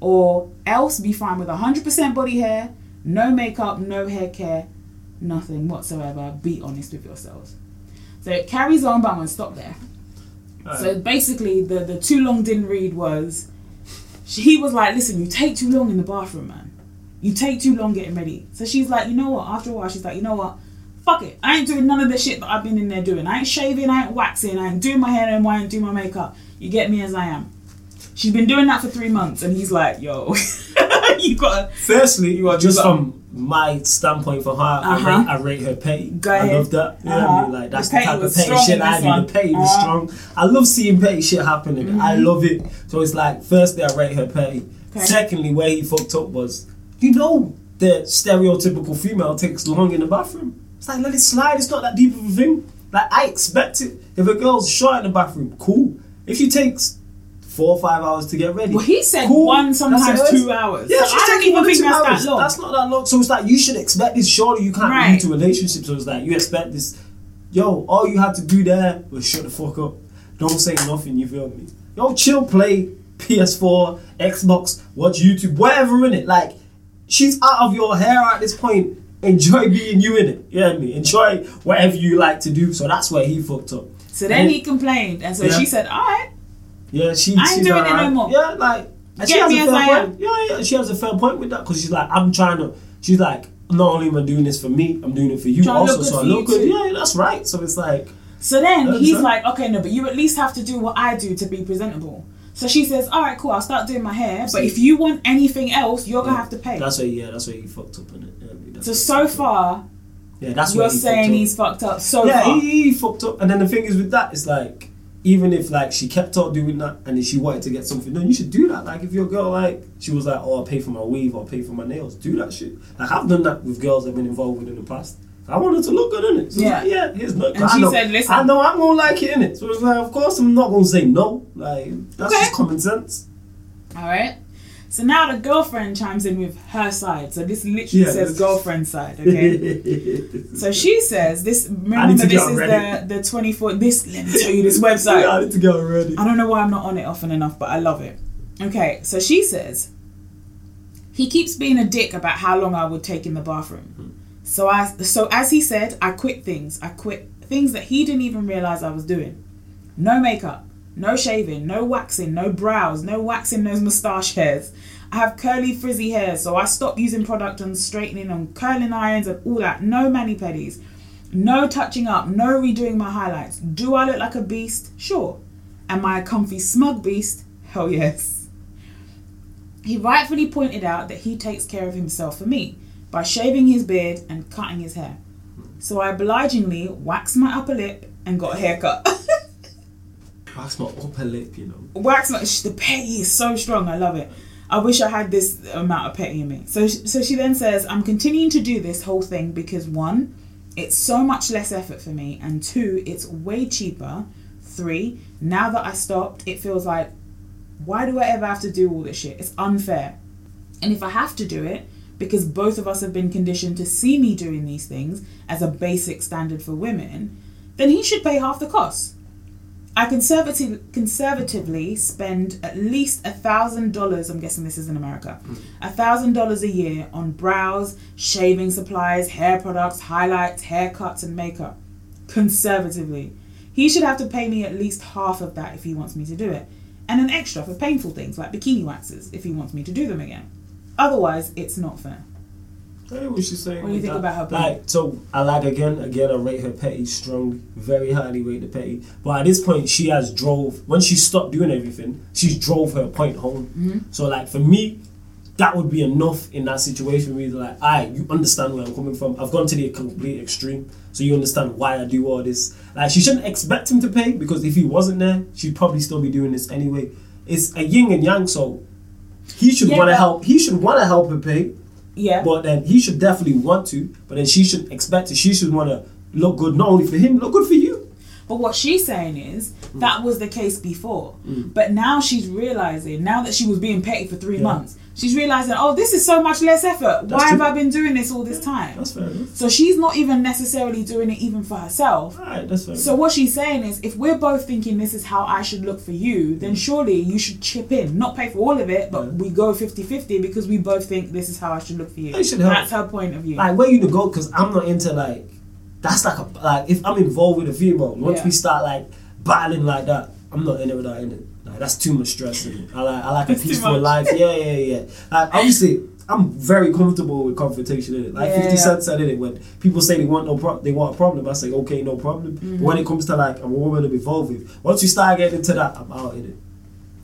[SPEAKER 1] Or else be fine with 100% body hair, no makeup, no hair care, nothing whatsoever. Be honest with yourselves. So it carries on, but I'm to stop there. So basically, the, the too long didn't read was she, he was like, listen, you take too long in the bathroom, man. You take too long getting ready. So she's like, you know what? After a while, she's like, you know what? Fuck it. I ain't doing none of the shit that I've been in there doing. I ain't shaving, I ain't waxing, I ain't doing my hair anymore, I ain't doing my makeup. You get me as I am. She's been doing that for three months, and he's like, yo, [laughs] [laughs] you got
[SPEAKER 2] Firstly,
[SPEAKER 1] You are-
[SPEAKER 2] just from my standpoint for her,
[SPEAKER 1] Uh-huh.
[SPEAKER 2] I, rate, I rate her pay.
[SPEAKER 1] Go
[SPEAKER 2] I
[SPEAKER 1] ahead.
[SPEAKER 2] love that. You know what I
[SPEAKER 1] Uh-huh.
[SPEAKER 2] mean? Like that's
[SPEAKER 1] The
[SPEAKER 2] the, type of
[SPEAKER 1] was
[SPEAKER 2] petty shit I do.
[SPEAKER 1] one.
[SPEAKER 2] The pay was
[SPEAKER 1] Uh-huh.
[SPEAKER 2] strong. I love seeing petty shit happening. I love it. So it's like, firstly, I rate her pay.
[SPEAKER 1] Okay.
[SPEAKER 2] Secondly, where he fucked up was, you know, the stereotypical female takes long in the bathroom. It's like let it slide. It's not that deep of a thing. Like I expect it. If a girl's short in the bathroom, cool. If she takes four or five hours to get ready,
[SPEAKER 1] Well, he said
[SPEAKER 2] cool.
[SPEAKER 1] one, sometimes
[SPEAKER 2] is.
[SPEAKER 1] two hours.
[SPEAKER 2] Yeah,
[SPEAKER 1] So I don't even think that's
[SPEAKER 2] hours.
[SPEAKER 1] that long.
[SPEAKER 2] That's not that long. So it's like you should expect this. Surely you can't
[SPEAKER 1] Right.
[SPEAKER 2] be into a relationship. So it's like you expect this. Yo, all you had to do there was shut the fuck up. Don't say nothing. You feel me? Yo, chill. Play PS4, Xbox, watch YouTube, whatever in it. Like she's out of your hair at this point. Enjoy being you in it. You know what I mean? Enjoy whatever you like to do. So that's where he fucked up.
[SPEAKER 1] So then
[SPEAKER 2] And-
[SPEAKER 1] he complained, and so
[SPEAKER 2] Yeah.
[SPEAKER 1] she said, "All right,
[SPEAKER 2] Yeah, she.
[SPEAKER 1] I ain't
[SPEAKER 2] she's
[SPEAKER 1] doing it no more.
[SPEAKER 2] Yeah, like and she has
[SPEAKER 1] me
[SPEAKER 2] a fair point. Yeah, yeah, she has a fair point with that because she's like, I'm trying to. She's like, not only am I doing this for me, I'm doing it for you also. So I look good. Yeah, that's right. So it's like,
[SPEAKER 1] So then he's like, okay, no, but you at least have to do what I do to be presentable. So she says, all right, cool, I'll start doing my hair, but if you want anything else, you're gonna have to pay.
[SPEAKER 2] that's where yeah, that's where he fucked up in it. Yeah, I mean, that's
[SPEAKER 1] So so far,
[SPEAKER 2] yeah, that's
[SPEAKER 1] you're
[SPEAKER 2] he
[SPEAKER 1] saying
[SPEAKER 2] fucked
[SPEAKER 1] he's fucked up. So
[SPEAKER 2] yeah,
[SPEAKER 1] far,
[SPEAKER 2] he, he fucked up. And then the thing is with that, it's like, even if like she kept on doing that and she wanted to get something done, you should do that. Like if your girl like she was like, oh, I'll pay for my weave or I'll pay for my nails, do that shit. Like I've done that with girls I've been involved with in the past. I wanted to look good in it. So
[SPEAKER 1] Yeah.
[SPEAKER 2] yeah, yeah, here's no.
[SPEAKER 1] And
[SPEAKER 2] I
[SPEAKER 1] she
[SPEAKER 2] know,
[SPEAKER 1] said, "Listen."
[SPEAKER 2] I know I'm gonna like it in it. So it's like, of course I'm not gonna say no. Like that's
[SPEAKER 1] Okay.
[SPEAKER 2] just common sense.
[SPEAKER 1] all right. So now the girlfriend chimes in with her side. So this literally
[SPEAKER 2] Yeah,
[SPEAKER 1] says girlfriend side. Okay. [laughs] So she says this. Remember, this is the the twenty four. This let me tell you this [laughs]
[SPEAKER 2] yeah, I need to go already.
[SPEAKER 1] I don't know why I'm not on it often enough, but I love it. Okay, so she says he keeps being a dick about how long I would take in the bathroom. So I so as he said, I quit things. I quit things that he didn't even realize I was doing. No makeup, no shaving, no waxing, no brows, no waxing those moustache hairs. I have curly frizzy hair, so I stopped using product on straightening on curling irons and all that. No mani pedis, no touching up, no redoing my highlights. Do I look like a beast? Sure. Am I a comfy smug beast? Hell yes. He rightfully pointed out that he takes care of himself for me by shaving his beard and cutting his hair. So I obligingly waxed my upper lip and got a haircut. [laughs]
[SPEAKER 2] That's my upper lip, you know.
[SPEAKER 1] wax my the petty is so strong. I love it. I wish I had this amount of petty in me. So so she then says, I'm continuing to do this whole thing because one, it's so much less effort for me, and two, it's way cheaper. Three, now that I stopped, it feels like, why do I ever have to do all this shit? It's unfair. And if I have to do it, because both of us have been conditioned to see me doing these things as a basic standard for women, then he should pay half the cost. I conservative, conservatively spend at least a thousand dollars. I'm guessing this is in America. Hmm. A thousand dollars a year on brows, shaving supplies, hair products, highlights, haircuts, and makeup. Conservatively, he should have to pay me at least half of that if he wants me to do it, and an extra for painful things like bikini waxes if he wants me to do them again. Otherwise, it's not fair.
[SPEAKER 2] I what she's saying.
[SPEAKER 1] What do you think about her
[SPEAKER 2] Like, so I like again, again, I rate her petty strong, very highly rate the petty. But at this point, she has drove when she stopped doing everything. She's drove her point home.
[SPEAKER 1] Mm-hmm.
[SPEAKER 2] So like for me, that would be enough in that situation. Where you're like, I, you understand where I'm coming from. I've gone to the complete extreme, so you understand why I do all this. Like she shouldn't expect him to pay because if he wasn't there, she'd probably still be doing this anyway. It's a yin and yang, so he should
[SPEAKER 1] Yeah,
[SPEAKER 2] want to help. He should want to help her pay.
[SPEAKER 1] Yeah.
[SPEAKER 2] But then he should definitely want to. But then she should expect it. She should want to look good not only for him, look good for you.
[SPEAKER 1] But what she's saying is
[SPEAKER 2] Mm.
[SPEAKER 1] that was the case before. But now she's realizing, now that she was being petty for three
[SPEAKER 2] Yeah.
[SPEAKER 1] months, she's realizing, oh, this is so much less effort.
[SPEAKER 2] That's
[SPEAKER 1] Why have. I been doing this all this time?
[SPEAKER 2] That's fair enough.
[SPEAKER 1] So she's not even necessarily doing it even for herself.
[SPEAKER 2] Alright, that's fair.
[SPEAKER 1] So what she's saying is, if we're both thinking this is how I should look for you, then mm. surely you should chip in, not pay for all of it, but
[SPEAKER 2] Yeah.
[SPEAKER 1] we go 50-50 because we both think this is how I should look for you.
[SPEAKER 2] They should help.
[SPEAKER 1] That's her point of view.
[SPEAKER 2] like where you to go? Because I'm not into like. That's like a like if I'm involved with a female. Once
[SPEAKER 1] Yeah.
[SPEAKER 2] we start like battling like that, I'm not in it without in it. Like that's too much stress. In it. I like I like a
[SPEAKER 1] It's too
[SPEAKER 2] peaceful life. Yeah, yeah, yeah. Like obviously. I'm very comfortable with confrontation in it. Like
[SPEAKER 1] Yeah,
[SPEAKER 2] 50
[SPEAKER 1] yeah.
[SPEAKER 2] Cent said in it when people say they want no pro- they want a problem, I say okay, no problem.
[SPEAKER 1] Mm-hmm.
[SPEAKER 2] But when it comes to like I'm a woman to be involved with, once you start getting into that, I'm out in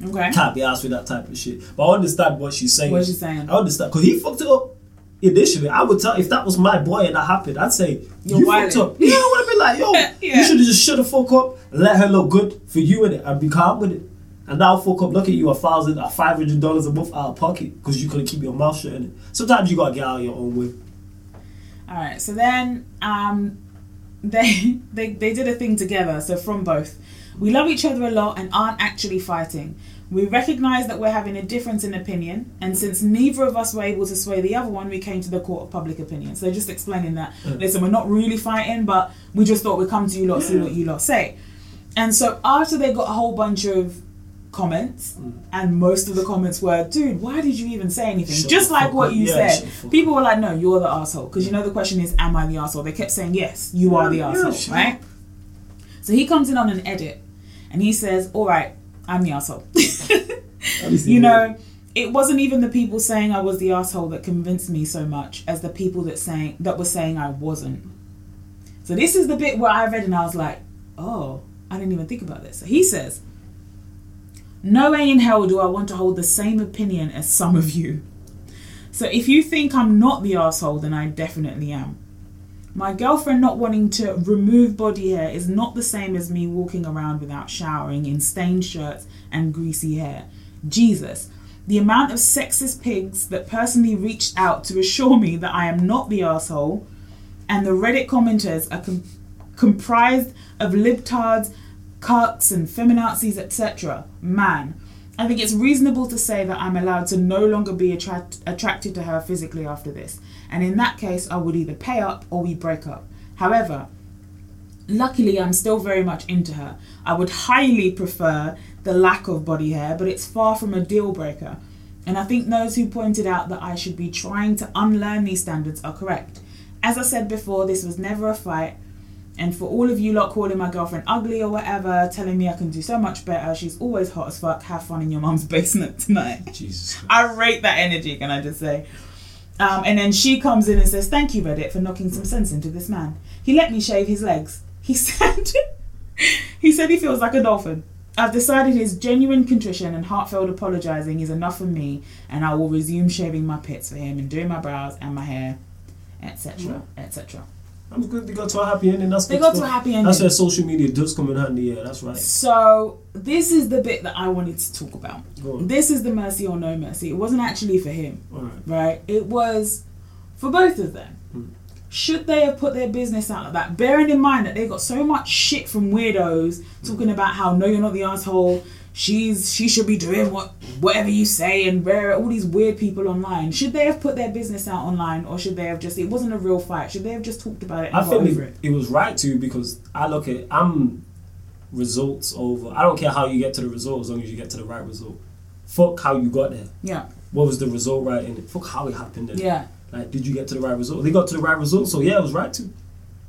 [SPEAKER 2] it.
[SPEAKER 1] Okay.
[SPEAKER 2] Can't be asked with that type of shit. But I understand what she's saying.
[SPEAKER 1] What she's saying.
[SPEAKER 2] I understand because he fucked it up. Initially, I would tell if that was my boy and that happened, I'd say
[SPEAKER 1] You're
[SPEAKER 2] you fucked up. Yeah, I would have been like, yo, [laughs]
[SPEAKER 1] Yeah.
[SPEAKER 2] you should have just shut the fuck up, let her look good for you in it, and be calm with it. And now fuck up, look at you a thousand, a five hundred dollars a month out of pocket because you couldn't keep your mouth shut in it. Sometimes you gotta get out of your own way.
[SPEAKER 1] All right. So then, um, [laughs] they they they did a thing together. So from both, we love each other a lot and aren't actually fighting. We recognize that we're having a difference in opinion, and since neither of us were able to sway the other one, we came to the court of public opinion. So just explaining that,
[SPEAKER 2] Mm.
[SPEAKER 1] listen, we're not really fighting, but we just thought we'd come to you lot, see what you lot say. And so after they got a whole bunch of comments,
[SPEAKER 2] Mm.
[SPEAKER 1] and most of the comments were, dude, why did you even say anything? Just like what you
[SPEAKER 2] Yeah,
[SPEAKER 1] said. People were like, no, you're the asshole. Because you know the question is, am I the asshole? They kept saying, yes, you are the
[SPEAKER 2] Yeah,
[SPEAKER 1] asshole,
[SPEAKER 2] sure.
[SPEAKER 1] right? So he comes in on an edit and he says, all right, I'm the asshole. [laughs] you know, it wasn't even the people saying I was the asshole that convinced me so much as the people that saying that were saying I wasn't. So this is the bit where I read and I was like, oh, I didn't even think about this. So he says, no way in hell do I want to hold the same opinion as some of you. So if you think I'm not the asshole, then I definitely am. My girlfriend not wanting to remove body hair is not the same as me walking around without showering in stained shirts and greasy hair. Jesus, the amount of sexist pigs that personally reached out to assure me that I am not the asshole, and the Reddit commenters are com- comprised of libtards, cucks, and feminazis, etc. Man, I think it's reasonable to say that I'm allowed to no longer be attract- attracted to her physically after this, and in that case, I would either pay up or we break up. However, luckily, I'm still very much into her. I would highly prefer the lack of body hair, but it's far from a deal breaker. And I think those who pointed out that I should be trying to unlearn these standards are correct. As I said before, this was never a fight. And for all of you lot calling my girlfriend ugly or whatever, telling me I can do so much better, she's always hot as fuck. Have fun in your mum's [laughs] basement tonight.
[SPEAKER 2] Jesus.
[SPEAKER 1] I rate that energy, can I just say? Um, and then she comes in and says, Thank you, Reddit, for knocking some sense into this man. He let me shave his legs. He [laughs] said he said he feels like a dolphin. I've decided his genuine contrition and heartfelt apologizing is enough for me, and I will resume shaving my pits for him and doing my brows and my hair, etc. etc.
[SPEAKER 2] I'm good. They got to a happy ending. That's
[SPEAKER 1] They
[SPEAKER 2] good
[SPEAKER 1] got to
[SPEAKER 2] stuff.
[SPEAKER 1] a happy ending.
[SPEAKER 2] That's where social media does come in handy. Yeah, that's right.
[SPEAKER 1] So this is the bit that I wanted to talk about. This is the mercy or no mercy. It wasn't actually for him.
[SPEAKER 2] Right.
[SPEAKER 1] right? It was for both of them.
[SPEAKER 2] Hmm.
[SPEAKER 1] Should they have put their business out like that? Bearing in mind that they got so much shit from weirdos talking about how no, you're not the asshole. She's she should be doing what whatever you say and rare all these weird people online. Should they have put their business out online or should they have just it wasn't a real fight? Should they have just talked about it and
[SPEAKER 2] I think it,
[SPEAKER 1] it?
[SPEAKER 2] it was right to because I look at I'm results over. I don't care how you get to the result as long as you get to the right result. Fuck how you got there.
[SPEAKER 1] Yeah.
[SPEAKER 2] What was the result right in it? Fuck how it happened. Then.
[SPEAKER 1] Yeah.
[SPEAKER 2] Like, did you get to the right result? They got to the right result, so yeah, it was right to.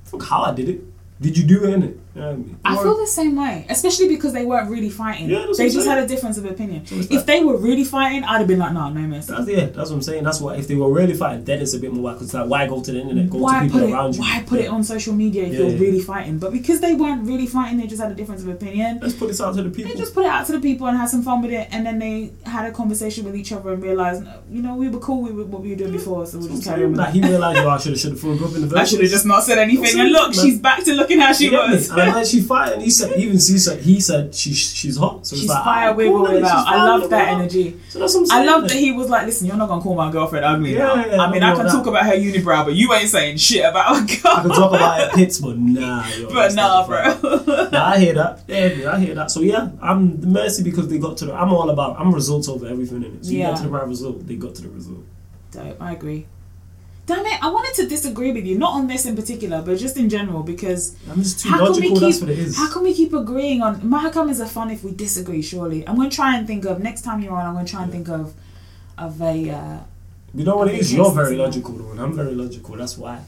[SPEAKER 2] Fuck how I did it. Did you do it in it? You know I mean?
[SPEAKER 1] I feel the same way, especially because they weren't really fighting.
[SPEAKER 2] Yeah,
[SPEAKER 1] they just had a difference of opinion.
[SPEAKER 2] So
[SPEAKER 1] If they were really fighting, I'd have been like, no, no mercy.
[SPEAKER 2] That's yeah, that's what I'm saying. That's why if they were really fighting, then it's a bit more because like why go to the internet, go
[SPEAKER 1] why
[SPEAKER 2] to people
[SPEAKER 1] put it?
[SPEAKER 2] around you.
[SPEAKER 1] Why put it on social media if
[SPEAKER 2] Yeah,
[SPEAKER 1] you're
[SPEAKER 2] yeah.
[SPEAKER 1] really fighting? But because they weren't really fighting, they just had a difference of opinion.
[SPEAKER 2] Let's put this out to the people.
[SPEAKER 1] They just put it out to the people and had some fun with it, and then they had a conversation with each other and realized, you know, we were cool with what we were doing before, so we'll just carry on.
[SPEAKER 2] Like he realized, yo, I should have should have up in the. [laughs]
[SPEAKER 1] I should have just not said anything. And look, she's back to looking how she
[SPEAKER 2] You get me?
[SPEAKER 1] was.
[SPEAKER 2] And she fired, and he said, even he said, he said she, she's hot. So
[SPEAKER 1] She's
[SPEAKER 2] like,
[SPEAKER 1] fire with
[SPEAKER 2] cool,
[SPEAKER 1] or
[SPEAKER 2] she's
[SPEAKER 1] without. I love that energy.
[SPEAKER 2] So that's what I'm saying.
[SPEAKER 1] I love that he was like, listen, you're not gonna call my girlfriend ugly
[SPEAKER 2] Yeah,
[SPEAKER 1] now.
[SPEAKER 2] yeah, yeah,
[SPEAKER 1] I mean,
[SPEAKER 2] I
[SPEAKER 1] can
[SPEAKER 2] that.
[SPEAKER 1] talk about her unibrow, but you ain't saying shit about a girl.
[SPEAKER 2] I can talk about it pits, but nah, yo,
[SPEAKER 1] but nah, bro.
[SPEAKER 2] Nah, I hear that. Yeah, I hear that. So yeah, I'm the mercy because they got to the. I'm all about. I'm results over everything in it. So you
[SPEAKER 1] Yeah.
[SPEAKER 2] get to the right result, they got to the result.
[SPEAKER 1] Dope, I agree. Damn it, I wanted to disagree with you, not on this in particular, but just in general, because
[SPEAKER 2] I'm just too
[SPEAKER 1] how can we.
[SPEAKER 2] That's
[SPEAKER 1] keep
[SPEAKER 2] what it is.
[SPEAKER 1] how can we keep agreeing on Mahakam is a fun if we disagree, surely. I'm gonna try and think of next time you're on, I'm gonna try and think of of a uh,
[SPEAKER 2] You know what it is? You're very logical though, and I'm very logical. That's why.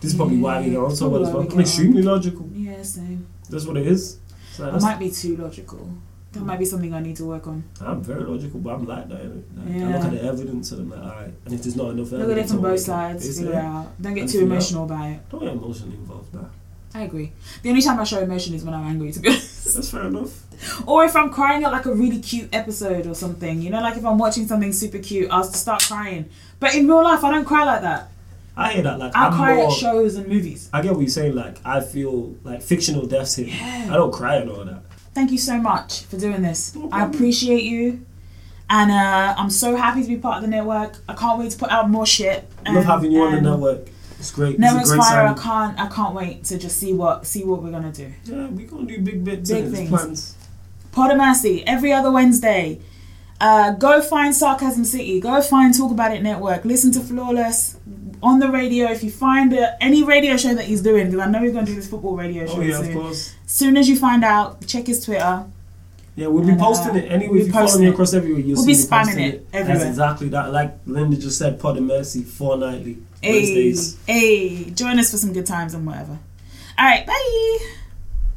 [SPEAKER 2] This is probably why we get on so well as well. I'm extremely logical.
[SPEAKER 1] yeah, same.
[SPEAKER 2] That's what it is. So
[SPEAKER 1] I might be too logical. That might be something I need to work on.
[SPEAKER 2] I'm very logical, but I'm like that. Like, I look at the evidence and I'm like, alright. And if there's not enough evidence,
[SPEAKER 1] Look at it from both sides, figure it out. Don't get
[SPEAKER 2] And
[SPEAKER 1] too
[SPEAKER 2] out.
[SPEAKER 1] emotional about it.
[SPEAKER 2] Don't get emotionally involved now.
[SPEAKER 1] I agree. The only time I show emotion is when I'm angry, to be honest.
[SPEAKER 2] That's fair enough.
[SPEAKER 1] Or if I'm crying at like a really cute episode or something. You know, like if I'm watching something super cute, I'll start crying. But in real life, I don't cry like that.
[SPEAKER 2] I hear that. Like
[SPEAKER 1] I cry
[SPEAKER 2] more,
[SPEAKER 1] at shows and movies.
[SPEAKER 2] I get what you're saying. Like I feel like fictional deaths hit.
[SPEAKER 1] Yeah.
[SPEAKER 2] I don't cry and all that.
[SPEAKER 1] Thank you so much for doing this.
[SPEAKER 2] No
[SPEAKER 1] I appreciate you. And uh, I'm so happy to be part of the network. I can't wait to put out more shit.
[SPEAKER 2] I love
[SPEAKER 1] And-
[SPEAKER 2] having you on the network. It's great.
[SPEAKER 1] Network
[SPEAKER 2] it's a great
[SPEAKER 1] Spire, I can't I can't wait to just see what see what we're gonna do.
[SPEAKER 2] Yeah, we're gonna do big bits.
[SPEAKER 1] Big
[SPEAKER 2] and
[SPEAKER 1] things.
[SPEAKER 2] Plans.
[SPEAKER 1] Podomacy every other Wednesday. Uh, go find Sarcasm City. Go find Talk About It Network. Listen to Flawless on the radio. If you find uh, any radio show that he's doing, because I know he's going to do this football radio show
[SPEAKER 2] Oh yeah, of
[SPEAKER 1] soon.
[SPEAKER 2] course.
[SPEAKER 1] Soon as you find out, check his Twitter.
[SPEAKER 2] Yeah, we'll be
[SPEAKER 1] And, uh,
[SPEAKER 2] posting it anyway.
[SPEAKER 1] we'll
[SPEAKER 2] If you follow me
[SPEAKER 1] it.
[SPEAKER 2] across everywhere, you'll
[SPEAKER 1] We'll
[SPEAKER 2] see
[SPEAKER 1] be
[SPEAKER 2] me
[SPEAKER 1] spamming it
[SPEAKER 2] it.
[SPEAKER 1] everywhere.
[SPEAKER 2] That's exactly that. Like Linda just said, Pod of Mercy, fortnightly
[SPEAKER 1] Hey,
[SPEAKER 2] Wednesdays.
[SPEAKER 1] hey, join us for some good times and whatever. All right, bye.